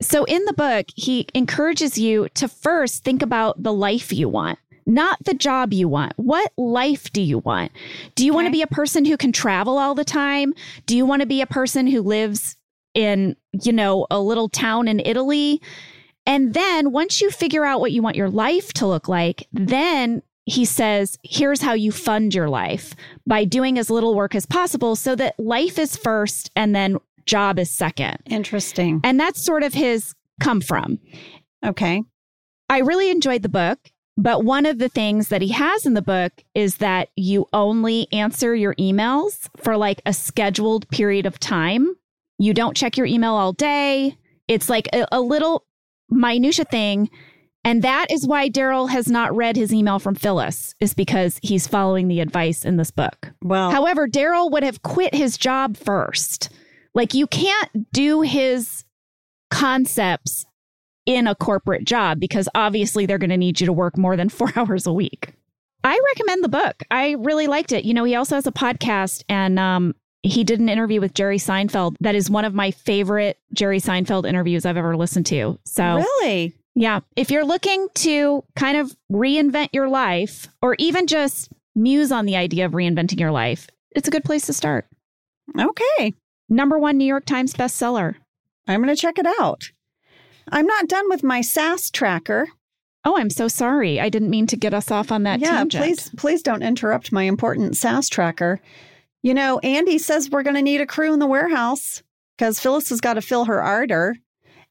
So, in the book, he encourages you to first think about the life you want, not the job you want. What life do you want? Do you want to be a person who can travel all the time? Do you want to be a person who lives in, you know, a little town in Italy? And then once you figure out what you want your life to look like, then he says, here's how you fund your life by doing as little work as possible so that life is first and then job is second. Interesting. And that's sort of his come from. Okay. I really enjoyed the book, but one of the things that he has in the book is that you only answer your emails for like a scheduled period of time. You don't check your email all day. It's like a, a little minutia thing. And that is why Darryl has not read his email from Phyllis, is because he's following the advice in this book. Well, However, Darryl would have quit his job first. Like you can't do his concepts in a corporate job because obviously they're going to need you to work more than *laughs* four hours a week. I recommend the book. I really liked it. You know, he also has a podcast and um, he did an interview with Jerry Seinfeld. That is one of my favorite Jerry Seinfeld interviews I've ever listened to. So, really? yeah, if you're looking to kind of reinvent your life or even just muse on the idea of reinventing your life, it's a good place to start. Okay. Number one New York Times bestseller. I'm going to check it out. I'm not done with my Sass tracker. Oh, I'm so sorry. I didn't mean to get us off on that yeah, tangent. please, please don't interrupt my important Sass tracker. You know, Andy says we're going to need a crew in the warehouse because Phyllis has got to fill her ardor.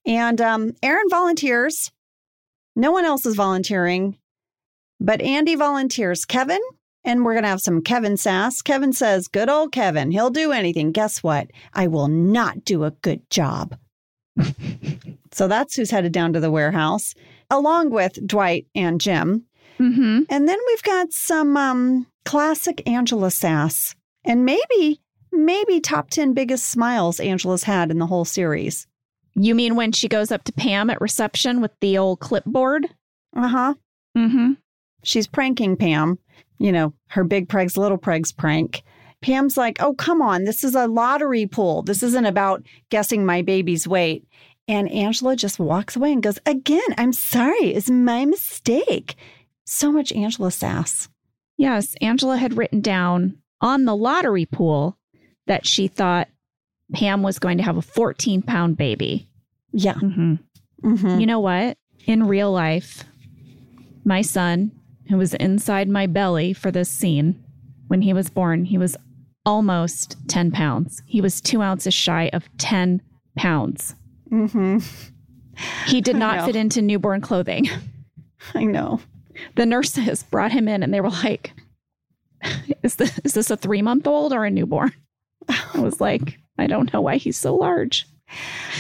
And um, Aaron volunteers. No one else is volunteering, but Andy volunteers. Kevin, and we're going to have some Kevin sass. Kevin says, Good old Kevin, he'll do anything. Guess what? I will not do a good job. *laughs* so that's who's headed down to the warehouse, along with Dwight and Jim. Mm-hmm. And then we've got some um, classic Angela sass, and maybe, maybe top 10 biggest smiles Angela's had in the whole series. You mean when she goes up to Pam at reception with the old clipboard? Uh huh. Mm-hmm. She's pranking Pam, you know, her big pregs, little pregs prank. Pam's like, oh, come on, this is a lottery pool. This isn't about guessing my baby's weight. And Angela just walks away and goes, again, I'm sorry, it's my mistake. So much Angela sass. Yes, Angela had written down on the lottery pool that she thought Pam was going to have a 14 pound baby. Yeah. Mm-hmm. Mm-hmm. You know what? In real life, my son, who was inside my belly for this scene, when he was born, he was almost 10 pounds. He was two ounces shy of 10 pounds. Mm-hmm. He did *laughs* not fit into newborn clothing. I know. The nurses *laughs* brought him in and they were like, *laughs* Is this, is this a three month old or a newborn? I was like, I don't know why he's so large.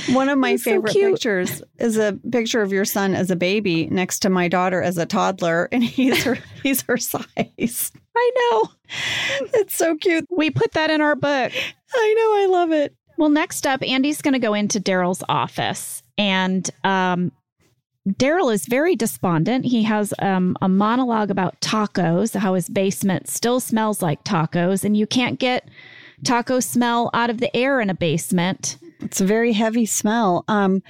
One of my He's favorite cute. pictures is a picture of your son as a baby next to my daughter as a toddler, and he's her *laughs* he's her size. I know. It's so cute. We put that in our book. I know. I love it. Well, next up, Andy's going to go into Darryl's office, and um, Darryl is very despondent. He has um, a monologue about tacos, how his basement still smells like tacos, and you can't get taco smell out of the air in a basement. It's a very heavy smell. Um,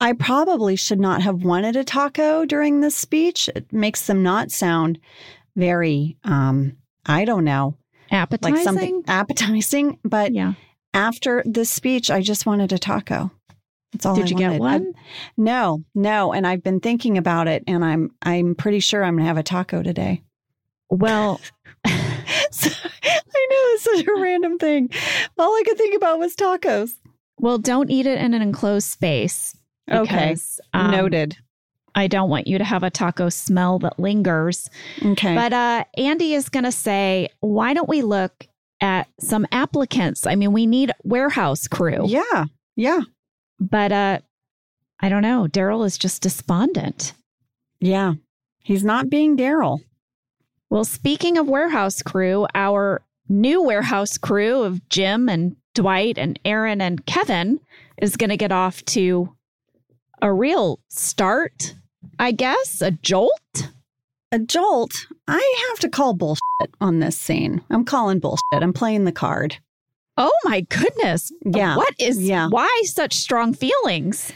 I probably should not have wanted a taco during this speech. It makes them not sound very, um, I don't know, Appetizing. like something appetizing. But Yeah. after this speech, I just wanted a taco. That's all Did I you get wanted. I- one? no, no, and I've been thinking about it, and I'm I'm pretty sure I'm gonna have a taco today. Well, *laughs* *laughs* So- I know it's such a random thing. All I could think about was tacos. well, don't eat it in an enclosed space. Okay. because, um, Noted. I don't want you to have a taco smell that lingers. Okay. But uh, Andy is going to say, why don't we look at some applicants? I mean, we need warehouse crew. yeah, yeah, But uh, I don't know. Darryl is just despondent. yeah. He's not being Darryl. Well, speaking of warehouse crew, our new warehouse crew of Jim and Dwight and Aaron and Kevin is going to get off to a real start, I guess, a jolt. A jolt. I have to call bullshit on this scene. I'm calling bullshit. I'm playing the card. Oh my goodness. Yeah. What is, Yeah. why such strong feelings?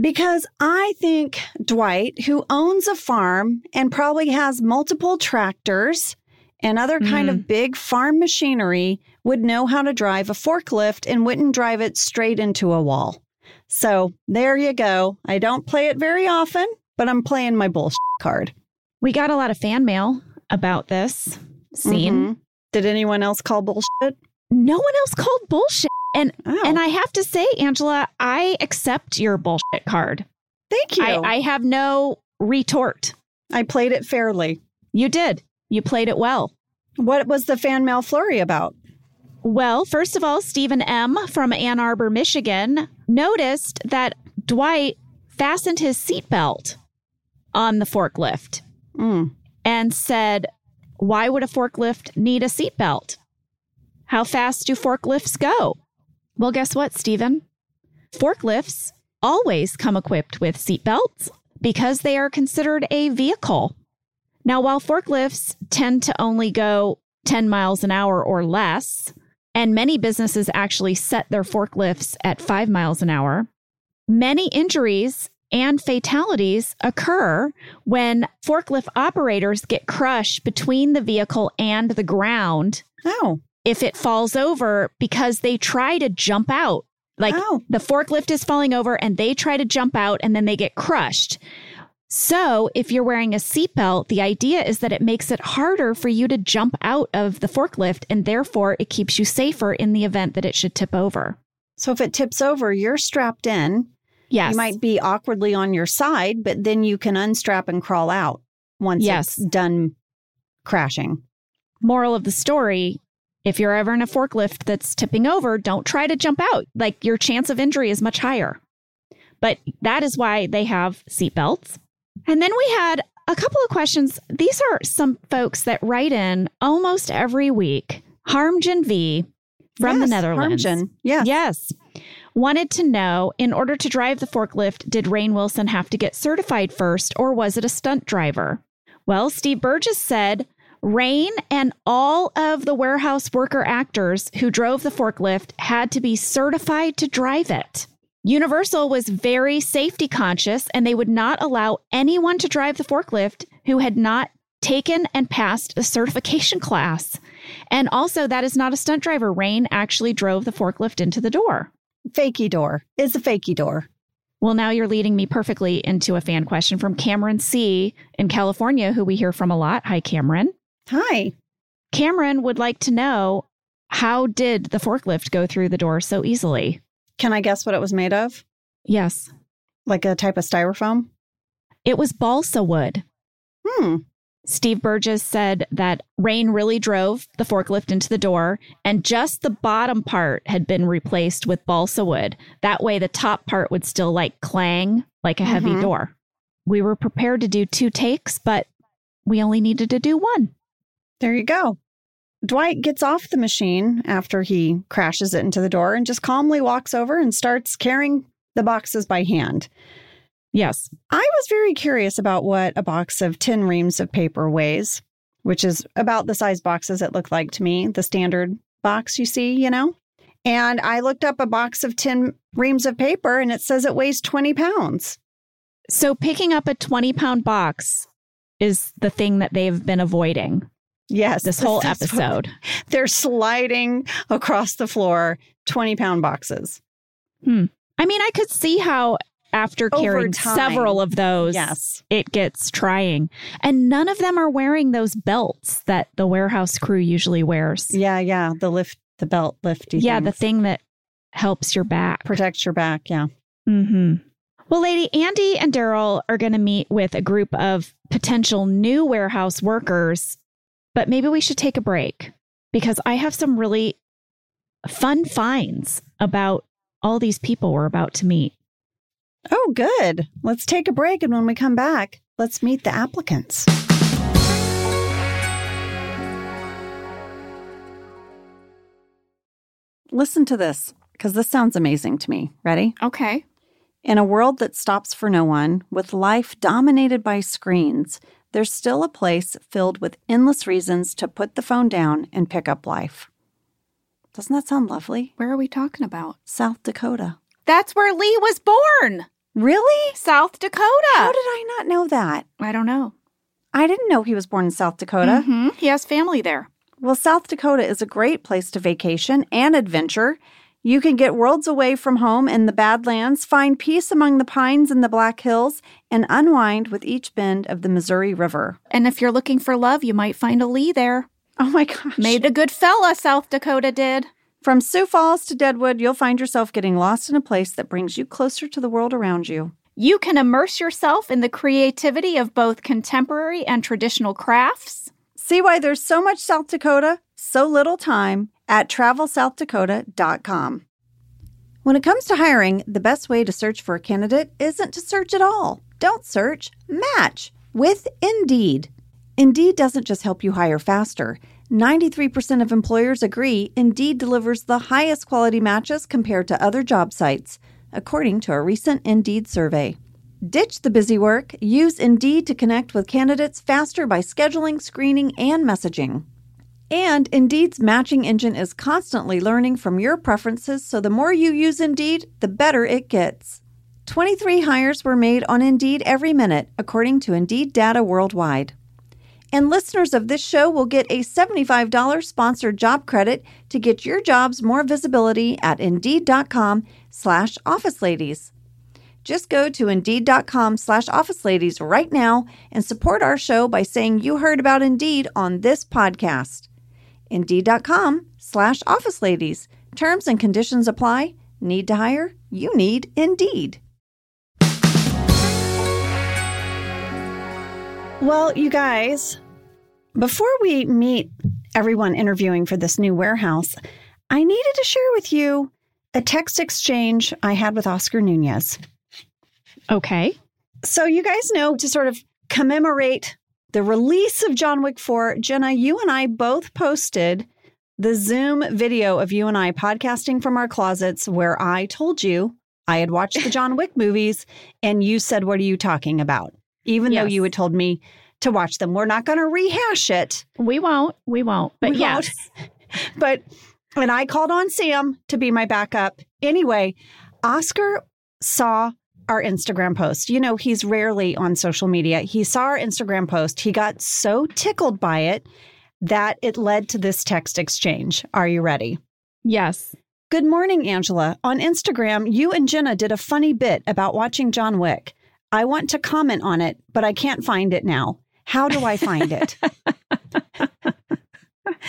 Because I think Dwight, who owns a farm and probably has multiple tractors and other kind of big farm machinery, would know how to drive a forklift and wouldn't drive it straight into a wall. So there you go. I don't play it very often, but I'm playing my bullshit card. We got a lot of fan mail about this scene. Mhm. Did anyone else call bullshit? No one else called bullshit. And Oh, and I have to say, Angela, I accept your bullshit card. thank you. I, I, have no retort. I played it fairly. You did. You played it well. What was the fan mail flurry about? Well, first of all, Stephen M. from Ann Arbor, Michigan, noticed that Dwight fastened his seatbelt on the forklift Mm. and said, Why would a forklift need a seatbelt? How fast do forklifts go? Well, guess what, Stephen? Forklifts always come equipped with seatbelts because they are considered a vehicle. Now, while forklifts tend to only go 10 miles an hour or less, and many businesses actually set their forklifts at five miles an hour, many injuries and fatalities occur when forklift operators get crushed between the vehicle and the ground Oh, if it falls over because they try to jump out. Like Oh. the forklift is falling over and they try to jump out and then they get crushed. So, if you're wearing a seatbelt, the idea is that it makes it harder for you to jump out of the forklift and therefore it keeps you safer in the event that it should tip over. so if it tips over, you're strapped in. Yes. You might be awkwardly on your side, but then you can unstrap and crawl out once Yes. it's done crashing. Moral of the story if you're ever in a forklift that's tipping over, don't try to jump out. Like your chance of injury is much higher. But that is why they have seatbelts. And then we had a couple of questions. These are some folks that write in almost every week. Harmjan V from the Netherlands. Harmjan. Yes. Yes. Wanted to know in order to drive the forklift, did Rainn Wilson have to get certified first or was it a stunt driver? Well, Steve Burgess said Rainn and all of the warehouse worker actors who drove the forklift had to be certified to drive it. Universal was very safety conscious and they would not allow anyone to drive the forklift who had not taken and passed a certification class. And also, that is not a stunt driver. Rainn actually drove the forklift into the door. Fakey door is a fakey door. Well, now you're leading me perfectly into a fan question from Cameron C. in California, who we hear from a lot. Hi, Cameron. Hi. Cameron would like to know how did the forklift go through the door so easily? Can I guess what it was made of? Yes, Like a type of styrofoam? it was balsa wood. Hmm. Steve Burgess said that Rainn really drove the forklift into the door, and just the bottom part had been replaced with balsa wood. That way, the top part would still like clang like a heavy Mhm. door. We were prepared to do two takes, but we only needed to do one. There you go. Dwight gets off the machine after he crashes it into the door and just calmly walks over and starts carrying the boxes by hand. Yes. I was very curious about what a box of 10 reams of paper weighs, which is about the size boxes it looked like to me, the standard box you see, you know? And I looked up a box of 10 reams of paper and it says it weighs 20 pounds. So picking up a 20 pound box is the thing that they've been avoiding Yes. this whole episode. They're sliding across the floor 20 pound boxes. Hmm. I mean, I could see how after Over carrying time. several of those, Yes. it gets trying. And none of them are wearing those belts that the warehouse crew usually wears. Yeah, yeah. The lift, the belt lifty. yeah, the thing that helps your back. protects your back. Yeah. hmm Well, lady, Andy and Darryl are going to meet with a group of potential new warehouse workers, but maybe we should take a break because I have some really fun finds about all these people we're about to meet. Oh, good. Let's take a break. And when we come back, let's meet the applicants. Listen to this, because this sounds amazing to me. Ready? Okay. In a world that stops for no one, with life dominated by screens, there's still a place filled with endless reasons to put the phone down and pick up life. Doesn't that sound lovely? Where are we talking about? South Dakota. That's where Lee was born. Really? South Dakota. How did I not know that? I don't know. I didn't know he was born in South Dakota. Mhm. He has family there. Well, South Dakota is a great place to vacation and adventure. You can get worlds away from home in the Badlands, find peace among the pines in the Black Hills, and unwind with each bend of the Missouri River. And if you're looking for love, you might find a Lee there. Oh my gosh. Made a good fella, South Dakota did. From Sioux Falls to Deadwood, you'll find yourself getting lost in a place that brings you closer to the world around you. You can immerse yourself in the creativity of both contemporary and traditional crafts. See why there's so much South Dakota, so little time at travelsouthdakota.com. When it comes to hiring, the best way to search for a candidate isn't to search at all. Don't search, match with Indeed. Indeed doesn't just help you hire faster. 93% of employers agree Indeed delivers the highest quality matches compared to other job sites, according to a recent Indeed survey. Ditch the busy work. Use Indeed to connect with candidates faster by scheduling, screening, and messaging. And Indeed's matching engine is constantly learning from your preferences, so the more you use Indeed, the better it gets. 23 hires were made on Indeed every minute, according to Indeed data worldwide. And listeners of this show will get a $75 sponsored job credit to get your jobs more visibility at Indeed.com slash Office Ladies. Just go to Indeed.com slash Office Ladies right now and support our show by saying you heard about Indeed on this podcast. Indeed.com slash Office Ladies. Terms and conditions apply. Need to hire? You need Indeed. Well, you guys, before we meet everyone interviewing for this new warehouse, I needed to share with you a text exchange I had with Oscar Nunez. Okay. So, you guys know to sort of commemorate the release of John Wick 4, Jenna, you and I both posted the Zoom video of you and I podcasting from our closets where I told you I had watched the John Wick movies and you said, What are you talking about? Even yes. though you had told me to watch them. We're not going to rehash it. We won't. We won't. But we yes. Won't. *laughs* but, and I called on Sam to be my backup. Anyway, Oscar saw our Instagram post. You know, he's rarely on social media. He saw our Instagram post. He got so tickled by it that it led to this text exchange. Are you ready? Yes. Good morning, Angela. On Instagram, you and Jenna did a funny bit about watching John Wick. I want to comment on it, but I can't find it now. How do I find it? *laughs*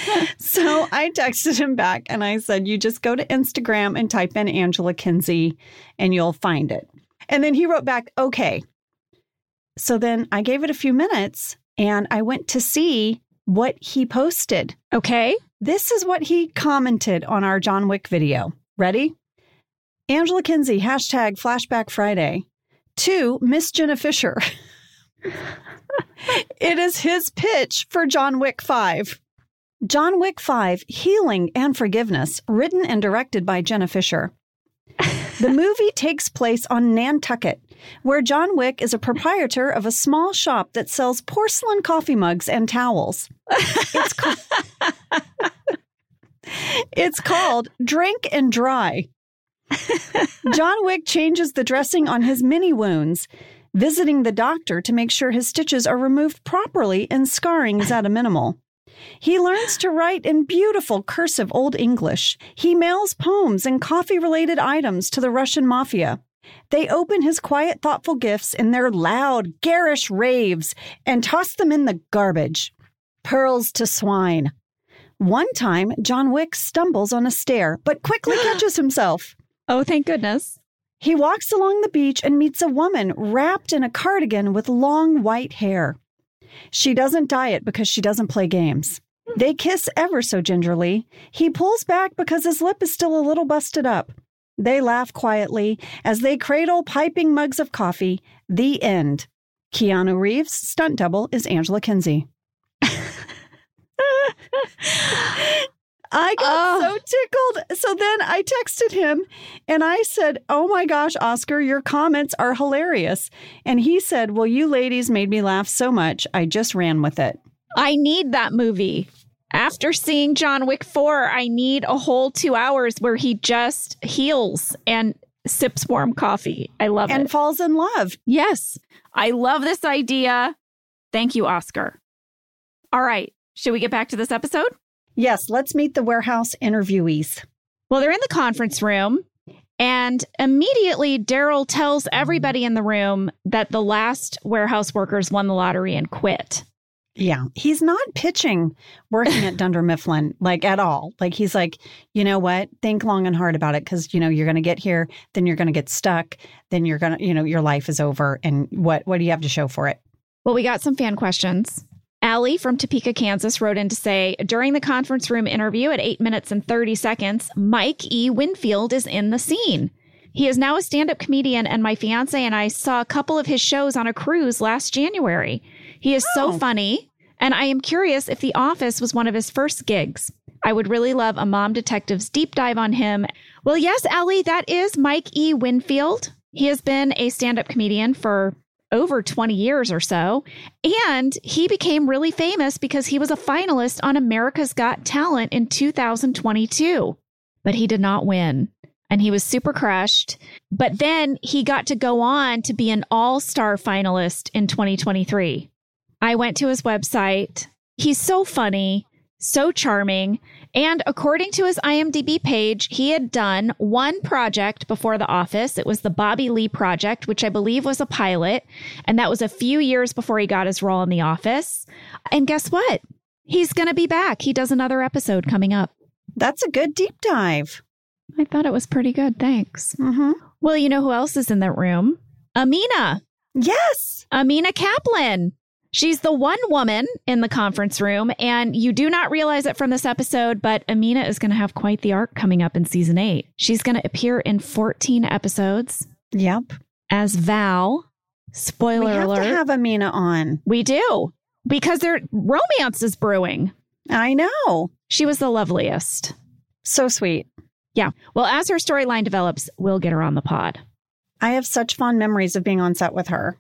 *laughs* so I texted him back and I said, You just go to Instagram and type in Angela Kinsey and you'll find it. And then he wrote back, okay. So then I gave it a few minutes and I went to see what he posted. Okay. This is what he commented on our John Wick video. Ready? Angela Kinsey, hashtag flashback Friday. To Miss Jenna Fischer. *laughs* it is his pitch for John Wick 5. John Wick 5 Healing and Forgiveness, written and directed by Jenna Fischer. The movie takes place on Nantucket, where John Wick is a proprietor of a small shop that sells porcelain coffee mugs and towels. It's, ca- it's called Drink and Dry. John Wick changes the dressing on his mini wounds, visiting the doctor to make sure his stitches are removed properly and scarring is at a minimal. He learns to write in beautiful cursive Old English. He mails poems and coffee related items to the Russian mafia. They open his quiet, thoughtful gifts in their loud, garish raves and toss them in the garbage. Pearls to swine. One time, John Wick stumbles on a stair, but quickly *gasps* catches himself. Oh, thank goodness. He walks along the beach and meets a woman wrapped in a cardigan with long white hair. She doesn't diet because she doesn't play games. They kiss ever so gingerly. He pulls back because his lip is still a little busted up. They laugh quietly as they cradle piping mugs of coffee. The end. Keanu Reeves' stunt double is Angela Kinsey. *laughs* I got oh. so tickled. So then I texted him and I said, Oh my gosh, Oscar, your comments are hilarious. And he said, Well, you ladies made me laugh so much, I just ran with it. I need that movie. After seeing John Wick 4, I need a whole two hours where he just heals and sips warm coffee. I love and it. And falls in love. Yes. I love this idea. Thank you, Oscar. All right. Should we get back to this episode? Yes, let's meet the warehouse interviewees. Well, they're in the conference room, and immediately Darryl tells everybody in the room that the last warehouse workers won the lottery and quit. Yeah, he's not pitching working at *laughs* Dunder Mifflin like at all. Like he's like, you know what? Think long and hard about it because you know you're going to get here, then you're going to get stuck, then you're going to, you know, your life is over, and what what do you have to show for it? Well, we got some fan questions. Allie from Topeka, Kansas wrote in to say during the conference room interview at 8 minutes and 30 seconds, Mike E. Winfield is in the scene. He is now a stand up comedian, and my fiance and I saw a couple of his shows on a cruise last January. He is oh. so funny, and I am curious if The Office was one of his first gigs. I would really love a mom detective's deep dive on him. Well, yes, Allie, that is Mike E. Winfield. He has been a stand up comedian for over 20 years or so. And he became really famous because he was a finalist on America's Got Talent in 2022. But he did not win. and he was super crushed. But then he got to go on to be an all star finalist in 2023. I went to his website. He's so funny, so charming. And according to his IMDb page, he had done one project before The Office. It was the Bobby Lee project, which I believe was a pilot. And that was a few years before he got his role in The Office. And guess what? He's going to be back. He does another episode coming up. That's a good deep dive. I thought it was pretty good. Thanks. Mm-hmm. Well, you know who else is in that room? Amina. Yes. Amina Kaplan. She's the one woman in the conference room, and you do not realize it from this episode, but Ameenah is going to have quite the arc coming up in season eight. She's going to appear in 14 episodes Yep. as Val. Spoiler we have alert. to have Ameenah on. we do, because their romance is brewing. I know. She was the loveliest. So sweet. Yeah. Well, as her storyline develops, we'll get her on the pod. I have such fond memories of being on set with her.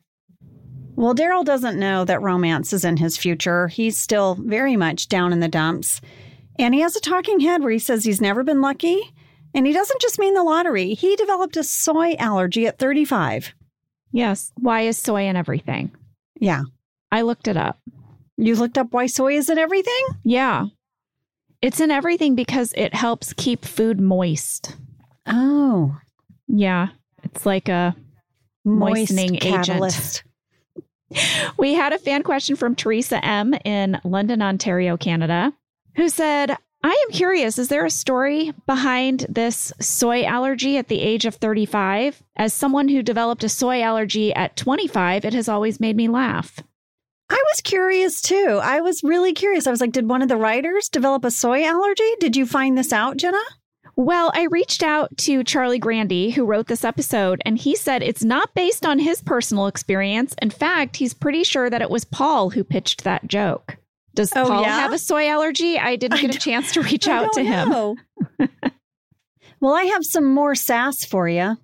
Well, Darryl doesn't know that romance is in his future. He's still very much down in the dumps. And he has a talking head where he says he's never been lucky. And he doesn't just mean the lottery, he developed a soy allergy at 35. Yes. Why is soy in everything? Yeah. I looked it up. You looked up why soy is in everything? Yeah. It's in everything because it helps keep food moist. Oh, Yeah. It's like a Moistening moist agent. *laughs* We had a fan question from Teresa M in London, Ontario, Canada, who said, I am curious, is there a story behind this soy allergy at the age of 35? As someone who developed a soy allergy at 25, it has always made me laugh. I was curious too. I was really curious. I was like, did one of the writers develop a soy allergy? Did you find this out, Jenna? Well, I reached out to Charlie Grandy, who wrote this episode, and he said it's not based on his personal experience. In fact, he's pretty sure that it was Paul who pitched that joke. Does Oh, Paul yeah? have a soy allergy? I didn't get a chance to reach out to him. *laughs* well, I have some more sass for you.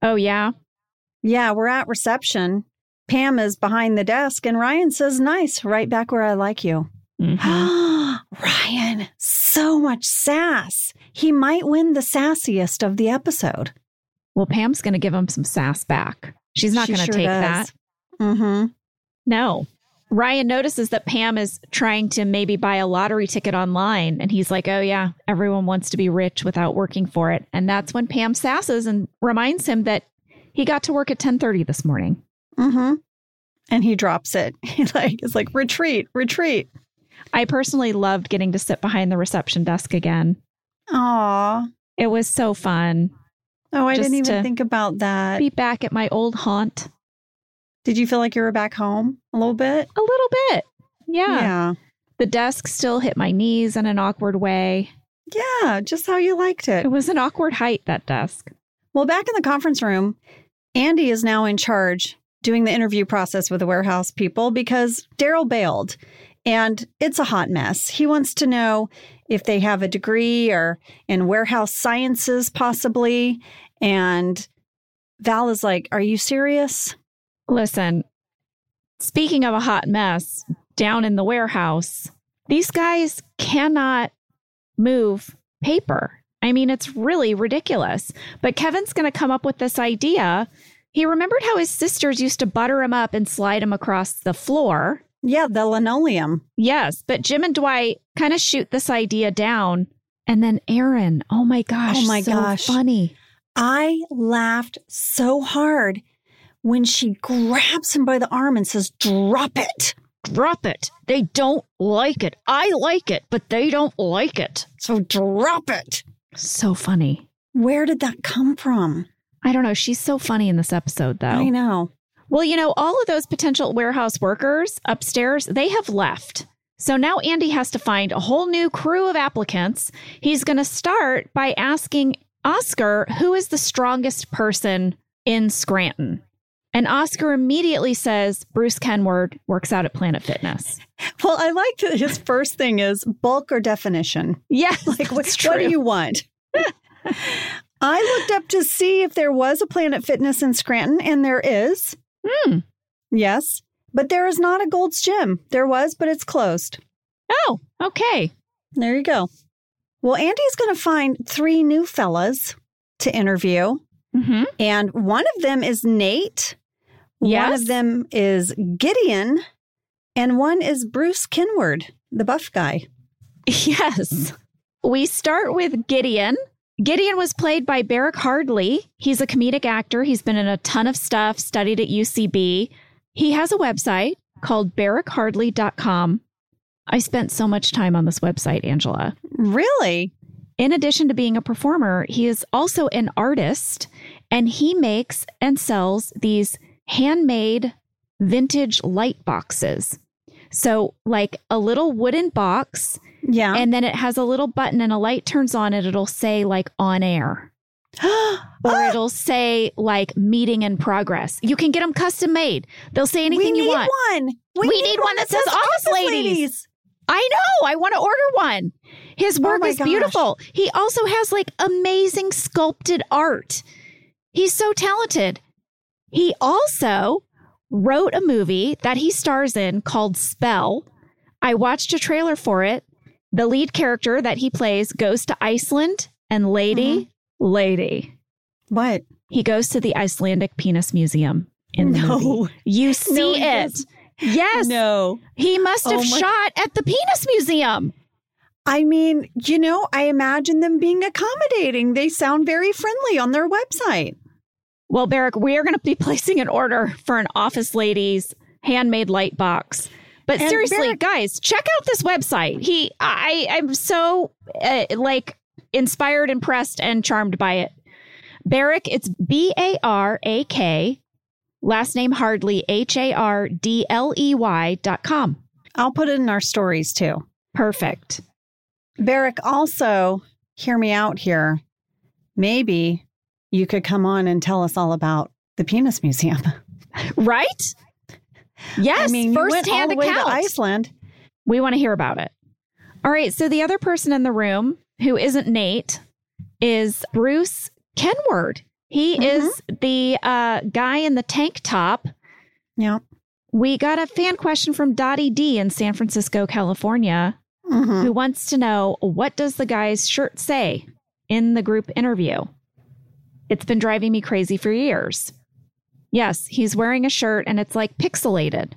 Oh, yeah. Yeah, we're at reception. Pam is behind the desk, and Ryan says, Nice, right back where I like you. Mhm. *gasps* Ryan, so much sass. He might win the sassiest of the episode. Well, Pam's going to give him some sass back. She's not She going to sure take does. that. Mm-hmm. No. Ryan notices that Pam is trying to maybe buy a lottery ticket online. And he's like, oh, yeah, everyone wants to be rich without working for it. And that's when Pam sasses and reminds him that he got to work at 1030 this morning. Mm-hmm. And he drops it. *laughs* He like is like, retreat, retreat. I personally loved getting to sit behind the reception desk again. Aw. It was so fun. Oh, I didn't even think about that. Be back at my old haunt Did you feel like you were back home a little bit? a little bit. Yeah. Yeah. The desk still hit my knees in an awkward way. Yeah, just how you liked it. It was an awkward height, that desk. Well, back in the conference room, Andy is now in charge doing the interview process with the warehouse people because Darryl bailed and it's a hot mess. He wants to know if they have a degree or in warehouse sciences, possibly. And Val is like, Are you serious? Listen, speaking of a hot mess down in the warehouse, these guys cannot move paper. I mean, it's really ridiculous. But Kevin's going to come up with this idea. He remembered how his sisters used to butter him up and slide him across the floor. Yeah, the linoleum. Yes, but Jim and Dwight kind of shoot this idea down. And then Erin, oh my gosh, Oh my so gosh. funny. I laughed so hard when she grabs him by the arm and says, Drop it. Drop it. They don't like it. I like it, but they don't like it. So drop it. So funny. Where did that come from? I don't know. She's so funny in this episode, though. I know. Well, you know, all of those potential warehouse workers upstairs, they have left. So now Andy has to find a whole new crew of applicants. He's going to start by asking Oscar who is the strongest person in Scranton. And Oscar immediately says Bruce Kenward works out at Planet Fitness. *laughs* Well, I like that his first thing is bulk or definition. Yeah, *laughs* Like, what, what do you want? *laughs* I looked up to see if there was a Planet Fitness in Scranton, and there is. Hmm. Yes. But there is not a Gold's Gym. There was, but it's closed. Oh, okay. There you go. Well, Andy's going to find three new fellas to interview. Mm-hmm. And one of them is Nate. One of them is Gideon. And one is Bruce Kinward, the buff guy. *laughs* Yes. We start with Gideon. Gideon was played by Barak Hardley. He's a comedic actor. He's been in a ton of stuff, studied at UCB. He has a website called barakhardley.com. I spent so much time on this website, Angela. Really? In addition to being a performer, he is also an artist and he makes and sells these handmade vintage light boxes. So, like a little wooden box Yeah. and then it has a little button and a light turns on and it'll say like on air *gasps* or ah! it'll say like meeting in progress. You can get them custom made. They'll say anything you want. we you need want. one. We need one that says Office Ladies. I know. I want to order one. His Oh work my is gosh. beautiful. He also has like amazing sculpted art. He's so talented. He also wrote a movie that he stars in called Spell. I watched a trailer for it. The lead character that he plays goes to Iceland and lady, Mm-hmm. lady, What? he goes to the Icelandic Penis Museum in the movie. You *laughs* see he it. doesn't. Yes. No. He must have Oh shot at the Penis Museum. I mean, you know, I imagine them being accommodating. They sound very friendly on their website. Well, Barak, we are going to be *laughs* placing an order for an Office lady's handmade light box. But And seriously, Barak- guys, check out this website. He, I, I'm so uh, like inspired, impressed, and charmed by it. Barak, it's B A R A K, last name Hardley, H A R D L E Y dot com. I'll put it in our stories too. Perfect. Barak, also, hear me out here. Maybe you could come on and tell us all about the Penis Museum. Right? Yes, I mean, all firsthand account. Iceland. We want to hear about it. All right. So the other person in the room who isn't Nate is Bruce Kenward. He Mhm. is the uh, guy in the tank top. Yeah. We got a fan question from Dottie D in San Francisco, California, Mhm. who wants to know what does the guy's shirt say in the group interview? It's been driving me crazy for years. Yes, he's wearing a shirt and it's like pixelated.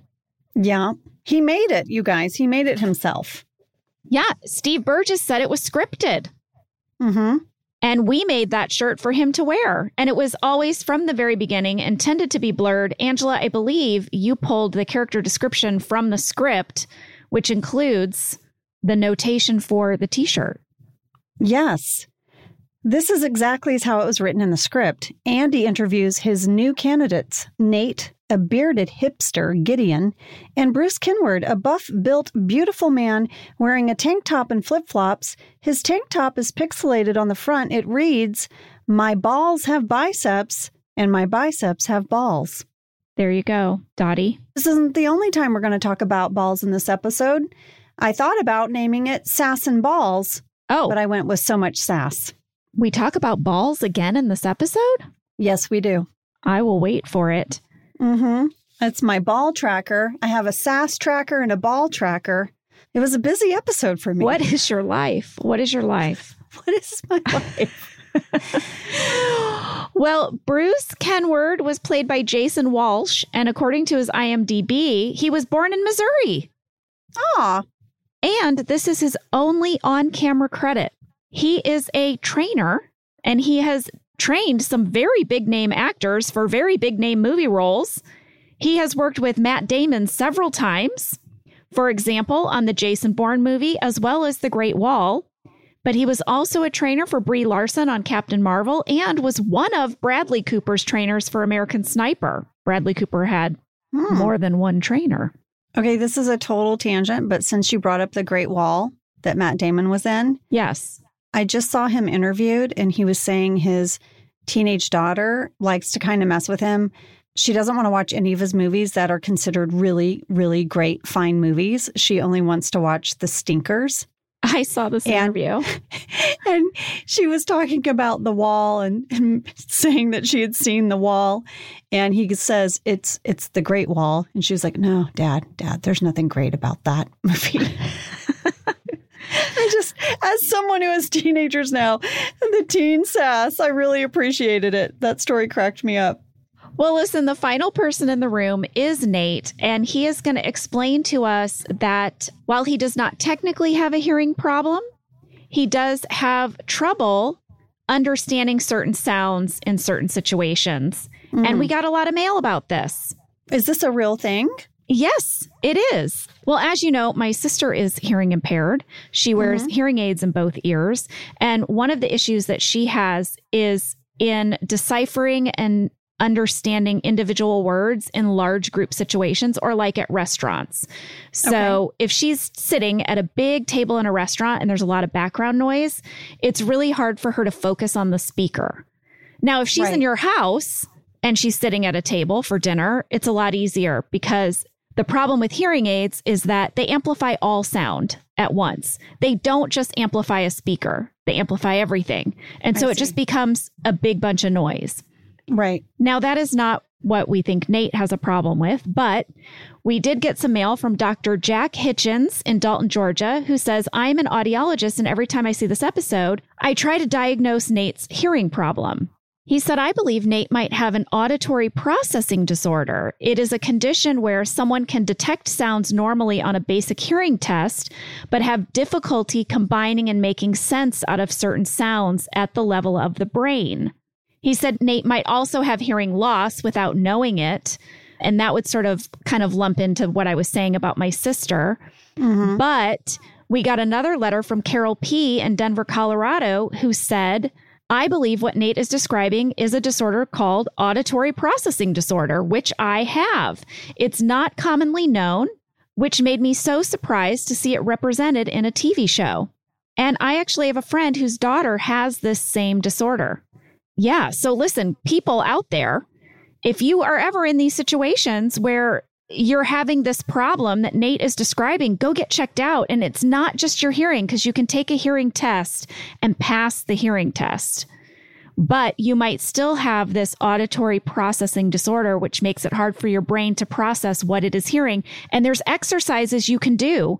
Yeah. He made it, you guys. He made it himself. Yeah, Steve Burgess said it was scripted. Mm-hmm. And we made that shirt for him to wear. And it was always from the very beginning intended to be blurred. Angela, I believe you pulled the character description from the script, which includes the notation for the t shirt. Yes. This is exactly as how it was written in the script. Andy interviews his new candidates Nate, a bearded hipster, Gideon, and Bruce Kenward, a buff built, beautiful man wearing a tank top and flip flops. His tank top is pixelated on the front. It reads, My balls have biceps, and my biceps have balls. There you go, Dottie. This isn't the only time we're going to talk about balls in this episode. I thought about naming it Sass and Balls, Oh, but I went with so much sass. We talk about balls again in this episode? Yes, we do. I will wait for it. Mm-hmm. It's my ball tracker. I have a sass tracker and a ball tracker. It was a busy episode for me. What is your life? What is your life? *laughs* What is my *laughs* life? *laughs* well, Bruce Kenward was played by Jason Walsh, and according to his IMDb, he was born in Missouri. Ah. And this is his only on camera credit. He is a trainer and he has trained some very big name actors for very big name movie roles. He has worked with Matt Damon several times, for example, on the Jason Bourne movie as well as The Great Wall. But he was also a trainer for Brie Larson on Captain Marvel and was one of Bradley Cooper's trainers for American Sniper. Bradley Cooper had Hmm. more than one trainer. Okay, this is a total tangent, but since you brought up the Great Wall that Matt Damon was in, Yes. I just saw him interviewed and he was saying his teenage daughter likes to kind of mess with him. She doesn't want to watch any of his movies that are considered really, really great, fine movies. She only wants to watch the stinkers. I saw this And- interview. *laughs* and she was talking about the wall and, and saying that she had seen the wall and he says it's it's the great wall and she was like no dad dad there's nothing great about that *laughs* movie i just As someone who has teenagers now, the teen sass, I really appreciated it. That story cracked me up. Well, listen, the final person in the room is Nate, and he is going to explain to us that while he does not technically have a hearing problem, he does have trouble understanding certain sounds in certain situations. Mm. And we got a lot of mail about this. Is this a real thing? Yes, it is. Well, as you know, my sister is hearing impaired. She wears mm-hmm. hearing aids in both ears. And one of the issues that she has is in deciphering and understanding individual words in large group situations or like at restaurants. So okay. if she's sitting at a big table in a restaurant and there's a lot of background noise, it's really hard for her to focus on the speaker. Now, if she's right. in your house and she's sitting at a table for dinner, it's a lot easier because the problem with hearing aids is that they amplify all sound at once. They don't just amplify a speaker, they amplify everything. And so it just becomes a big bunch of noise. Right. Now, that is not what we think Nate has a problem with, but we did get some mail from Dr. Jack Hitchens in Dalton, Georgia, who says, I'm an audiologist, and every time I see this episode, I try to diagnose Nate's hearing problem. He said, I believe Nate might have an auditory processing disorder. It is a condition where someone can detect sounds normally on a basic hearing test, but have difficulty combining and making sense out of certain sounds at the level of the brain. He said Nate might also have hearing loss without knowing it. And that would sort of kind of lump into what I was saying about my sister. Mm-hmm. But we got another letter from Carol P. in Denver, Colorado, who said, I believe what Nate is describing is a disorder called auditory processing disorder, which I have. It's not commonly known, which made me so surprised to see it represented in a TV show. And I actually have a friend whose daughter has this same disorder. Yeah. So listen, people out there, if you are ever in these situations where you're having this problem that Nate is describing, go get checked out. And it's not just your hearing, because you can take a hearing test and pass the hearing test. But you might still have this auditory processing disorder, which makes it hard for your brain to process what it is hearing. And there's exercises you can do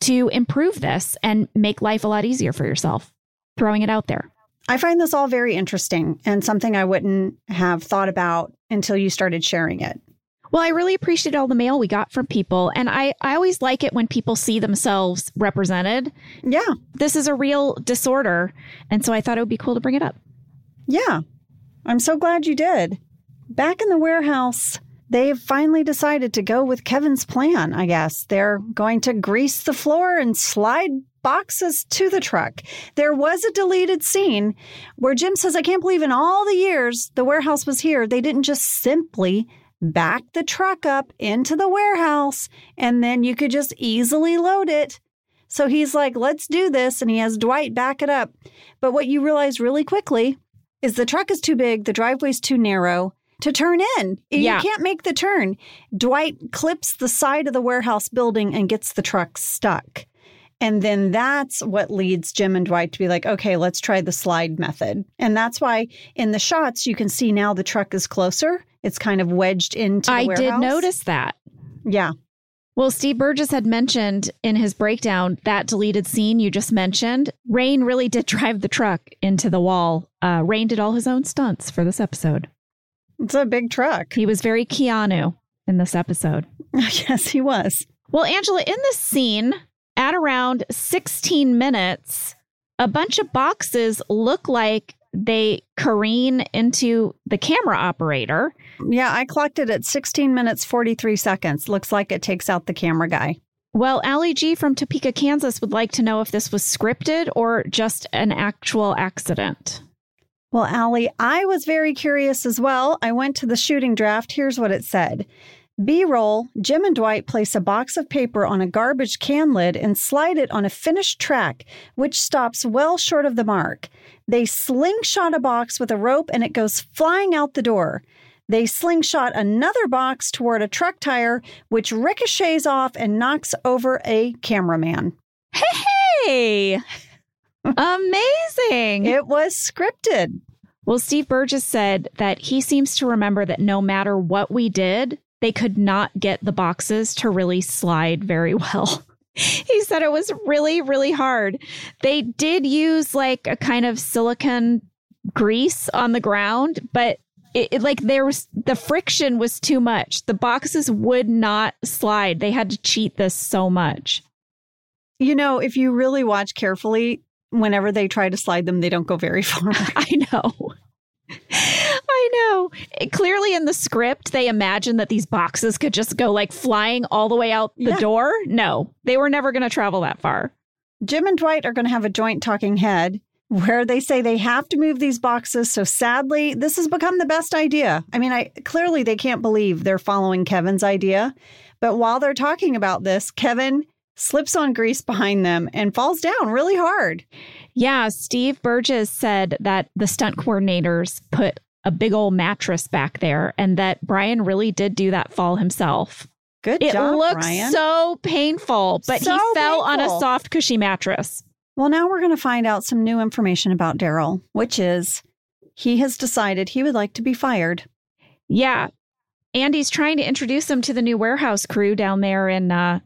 to improve this and make life a lot easier for yourself. Throwing it out there. I find this all very interesting and something I wouldn't have thought about until you started sharing it. Well, I really appreciate all the mail we got from people. And I, I always like it when people see themselves represented. Yeah. This is a real disorder. And so I thought it would be cool to bring it up. Yeah. I'm so glad you did. Back in the warehouse, they've finally decided to go with Kevin's plan, I guess. They're going to grease the floor and slide boxes to the truck. There was a deleted scene where Jim says, I can't believe in all the years the warehouse was here, they didn't just simply back the truck up into the warehouse and then you could just easily load it. So he's like, let's do this. And he has Dwight back it up. But what you realize really quickly is the truck is too big, the driveway's too narrow to turn in. Yeah. You can't make the turn. Dwight clips the side of the warehouse building and gets the truck stuck. And then that's what leads Jim and Dwight to be like, okay, let's try the slide method. And that's why in the shots, you can see now the truck is closer. It's kind of wedged into I did notice that. Yeah. Well, Steve Burgess had mentioned in his breakdown that deleted scene you just mentioned. Rainn really did *laughs* drive the truck into the wall. Uh, Rainn did all his own stunts for this episode. It's a big truck. He was very Keanu in this episode. *laughs* yes, he was. Well, Angela, in this scene, at around 16 minutes, a bunch of boxes look like they careen into the camera operator. Yeah, I clocked it at 16 minutes 43 seconds. Looks like it takes out the camera guy. Well, Allie G from Topeka, Kansas would like to know if this was scripted or just an actual accident. Well, Allie, I was very curious as well. I went to the shooting draft. Here's what it said B roll Jim and Dwight place a box of paper on a garbage can lid and slide it on a finished track, which stops well short of the mark. They slingshot a box with a rope and it goes flying out the door. They slingshot another box toward a truck tire, which ricochets off and knocks over a cameraman. Hey! *laughs* Amazing! It was scripted. Well, Steve Burgess said that he seems to remember that no matter what we did, they could not get the boxes to really slide very *laughs* well. He said it was really, really hard. They did use like a kind of silicon grease on the ground, but it, it, like there was the friction was too much. The boxes would not slide. They had to cheat this so much. You know, if you really watch carefully, whenever they try to slide them, they don't go very *laughs* far. *laughs* I know. *laughs* I know. It, clearly, in the script, they imagined that these boxes could just go like flying all the way out the yeah. door. No, they were never going to travel that far. Jim and Dwight are going to have a joint talking head where they say they have to move these boxes. So sadly, this has become the best idea. I mean, I clearly they can't believe they're following Kevin's idea. But while they're talking about this, Kevin slips on grease behind them and falls down really hard. Yeah, Steve Burgess said that the stunt coordinators put a big old mattress back there and that Brian really did do that fall himself. Good it job. It looked Brian. so painful, but so he fell painful. on a soft, cushy mattress. Well, now we're going to find out some new information about Darryl, which is he has decided he would like to be fired. Yeah. Andy's trying to introduce him to the new warehouse crew down there in uh,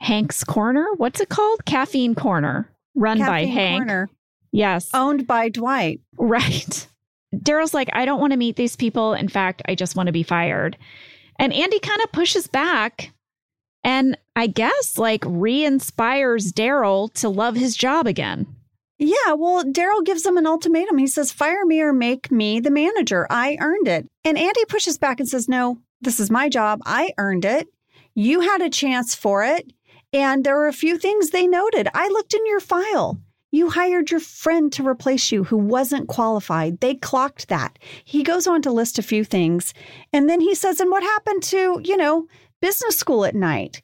Hank's Corner. What's it called? Caffeine Corner, run Caffeine by Hank. Corner. Yes. Owned by Dwight. Right. Darryl's like, I don't want to meet these people. In fact, I just want to be fired. And Andy kind of pushes back and I guess like re inspires Darryl to love his job again. Yeah, well, Darryl gives him an ultimatum. He says, Fire me or make me the manager. I earned it. And Andy pushes back and says, No, this is my job. I earned it. You had a chance for it. And there were a few things they noted. I looked in your file. You hired your friend to replace you who wasn't qualified. They clocked that. He goes on to list a few things. And then he says, And what happened to, you know, business school at night?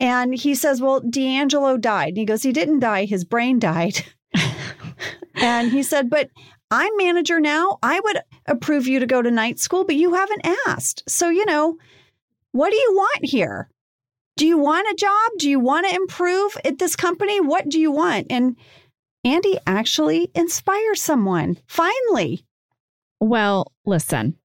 And he says, Well, D'Angelo died. And he goes, He didn't die, his brain died. *laughs* and he said, But I'm manager now. I would approve you to go to night school, but you haven't asked. So, you know, what do you want here? Do you want a job? Do you want to improve at this company? What do you want? And Andy actually inspires someone, finally. Well, listen,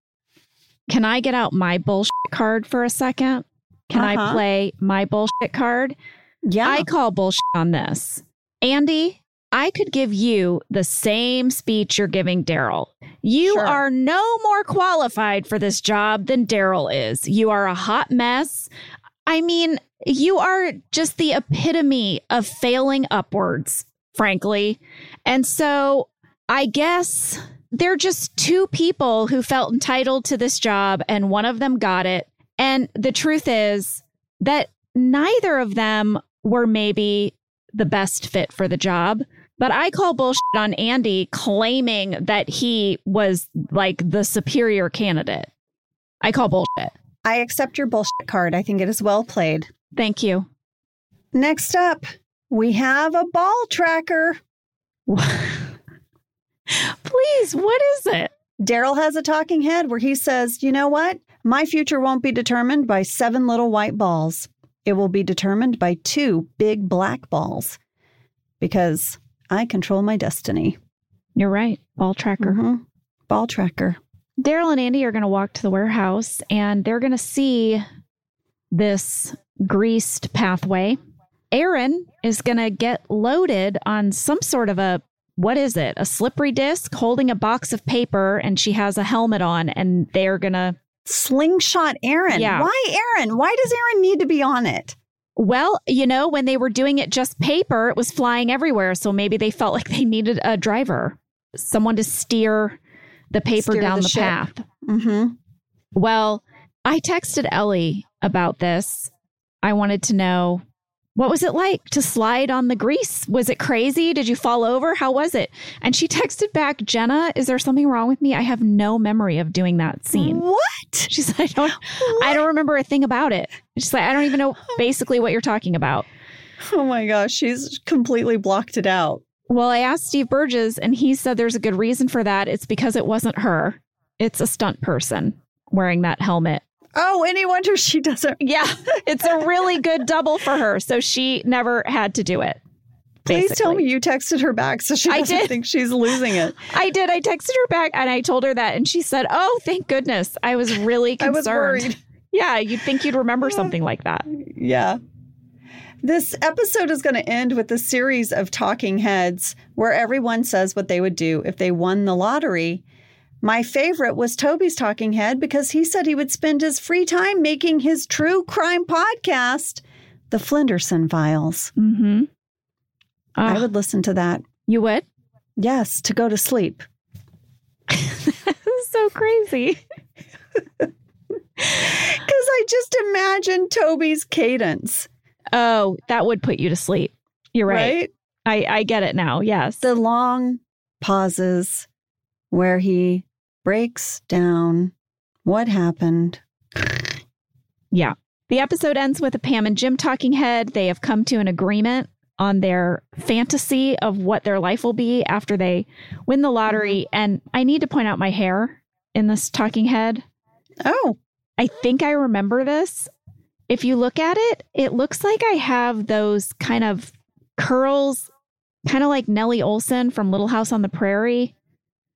can I get out my bullshit card for a second? Can uh-huh. I play my bullshit card? Yeah. I call bullshit on this. Andy, I could give you the same speech you're giving Darryl. You sure. are no more qualified for this job than Darryl is. You are a hot mess. I mean, you are just the epitome of failing upwards, frankly. And so I guess they're just two people who felt entitled to this job, and one of them got it. And the truth is that neither of them were maybe the best fit for the job. But I call bullshit on Andy claiming that he was like the superior candidate. I call bullshit. I accept your bullshit card. I think it is well played. Thank you. Next up, we have a ball tracker. *laughs* Please, what is it? Darryl has a talking head where he says, You know what? My future won't be determined by seven little white balls. It will be determined by two big black balls because I control my destiny. You're right. Ball tracker. Mm-hmm. Ball tracker. Darryl and Andy are going to walk to the warehouse and they're going to see this greased pathway. Erin is going to get loaded on some sort of a what is it? A slippery disc holding a box of paper and she has a helmet on and they're going to slingshot Erin. Yeah. Why Erin? Why does Erin need to be on it? Well, you know, when they were doing it just paper, it was flying everywhere. So maybe they felt like they needed a driver, someone to steer the paper steer down the, the path. Mm-hmm. Well, I texted Ellie about this. I wanted to know what was it like to slide on the grease? Was it crazy? Did you fall over? How was it? And she texted back, Jenna, is there something wrong with me? I have no memory of doing that scene. What? She's like, I don't, what? I don't remember a thing about it. She's like, I don't even know *sighs* basically what you're talking about. Oh my gosh, she's completely blocked it out. Well, I asked Steve Burgess, and he said there's a good reason for that. It's because it wasn't her, it's a stunt person wearing that helmet. Oh, any wonder she doesn't. Yeah, *laughs* it's a really good double for her. So she never had to do it. Please tell me you texted her back so she doesn't I did. think she's losing it. *laughs* I did. I texted her back and I told her that, and she said, "Oh, thank goodness." I was really concerned. *laughs* I was worried. Yeah, you'd think you'd remember something like that. Yeah. This episode is going to end with a series of talking heads where everyone says what they would do if they won the lottery. My favorite was Toby's talking head because he said he would spend his free time making his true crime podcast, The Flenderson Files. Mm-hmm. I would listen to that. You would? Yes, to go to sleep. *laughs* so crazy. *laughs* Because I just imagine Toby's cadence. Oh, that would put you to sleep. You're right. right? I, I get it now. Yes. The long pauses where he breaks down what happened. Yeah. The episode ends with a Pam and Jim talking head. They have come to an agreement on their fantasy of what their life will be after they win the lottery. And I need to point out my hair in this talking head. Oh, I think I remember this. If you look at it, it looks like I have those kind of curls, kind of like Nellie Oleson from Little House on the Prairie.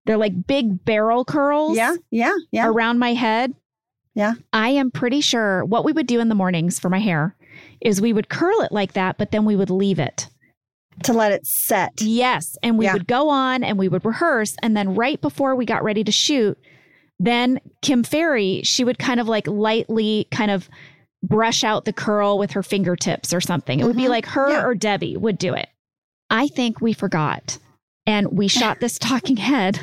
They're like big barrel curls yeah, yeah, yeah. around my head. Yeah. I am pretty sure what we would do in the mornings for my hair is we would curl it like that, but then we would leave it. To let it set. Yes. And we Yeah. would go on and we would rehearse. And then right before we got ready to shoot, then Kim Ferry, she would kind of like lightly kind of brush out the curl with her fingertips or something. It would be Mhm. like her Yeah. or Debbie would do it. I think we forgot. And we shot this *laughs* talking head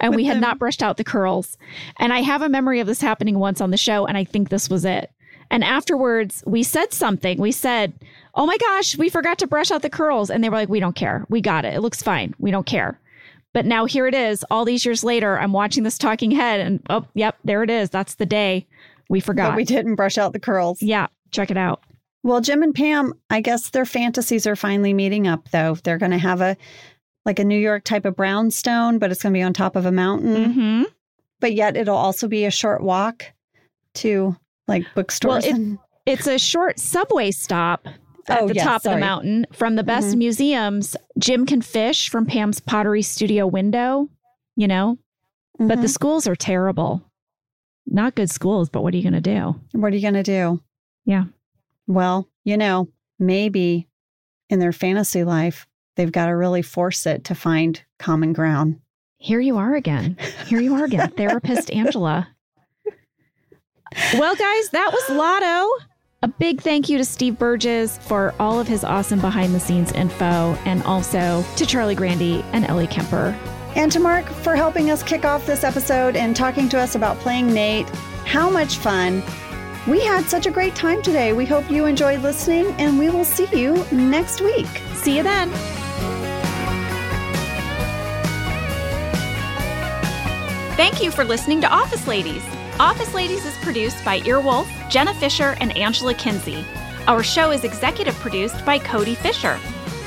and With we had them. not brushed out the curls. And I have a memory of this happening once on the show, and I think this was it. And afterwards, we said something. We said, Oh my gosh, we forgot to brush out the curls. And they were like, We don't care. We got it. It looks fine. We don't care. But now here it is. All these years later, I'm watching this talking head, and oh, yep, there it is. That's the day we forgot. But we didn't brush out the curls. yeah, check it out. Well, Jim and Pam, I guess their fantasies are finally meeting up though. They're going to have a like a New York type of brownstone, but it's going to be on top of a mountain. hmm But yet it'll also be a short walk to like bookstores. it- and- It's a short subway stop at Oh, the yes, top of the mountain from the best Mhm. museums. Jim can fish from Pam's pottery studio window, you know, but the Mhm. schools are terrible. Not good schools, but what are you going to do? what are you going to do? Yeah. Well, you know, maybe in their fantasy life, they've got to really force it to find common ground. Here you are again. Here you are again, *laughs* therapist Angela. Well, guys, that was Lotto. A big thank you to Steve Burgess for all of his awesome behind the scenes info, and also to Charlie Grandy and Ellie Kemper. And to Mark for helping us kick off this episode and talking to us about playing Nate. How much fun! We had such a great time today. We hope you enjoyed listening, and we will see you next week. See you then. Thank you for listening to Office Ladies. Office Ladies is produced by Earwolf, Jenna Fischer, and Angela Kinsey. Our show is executive produced by Cody Fisher.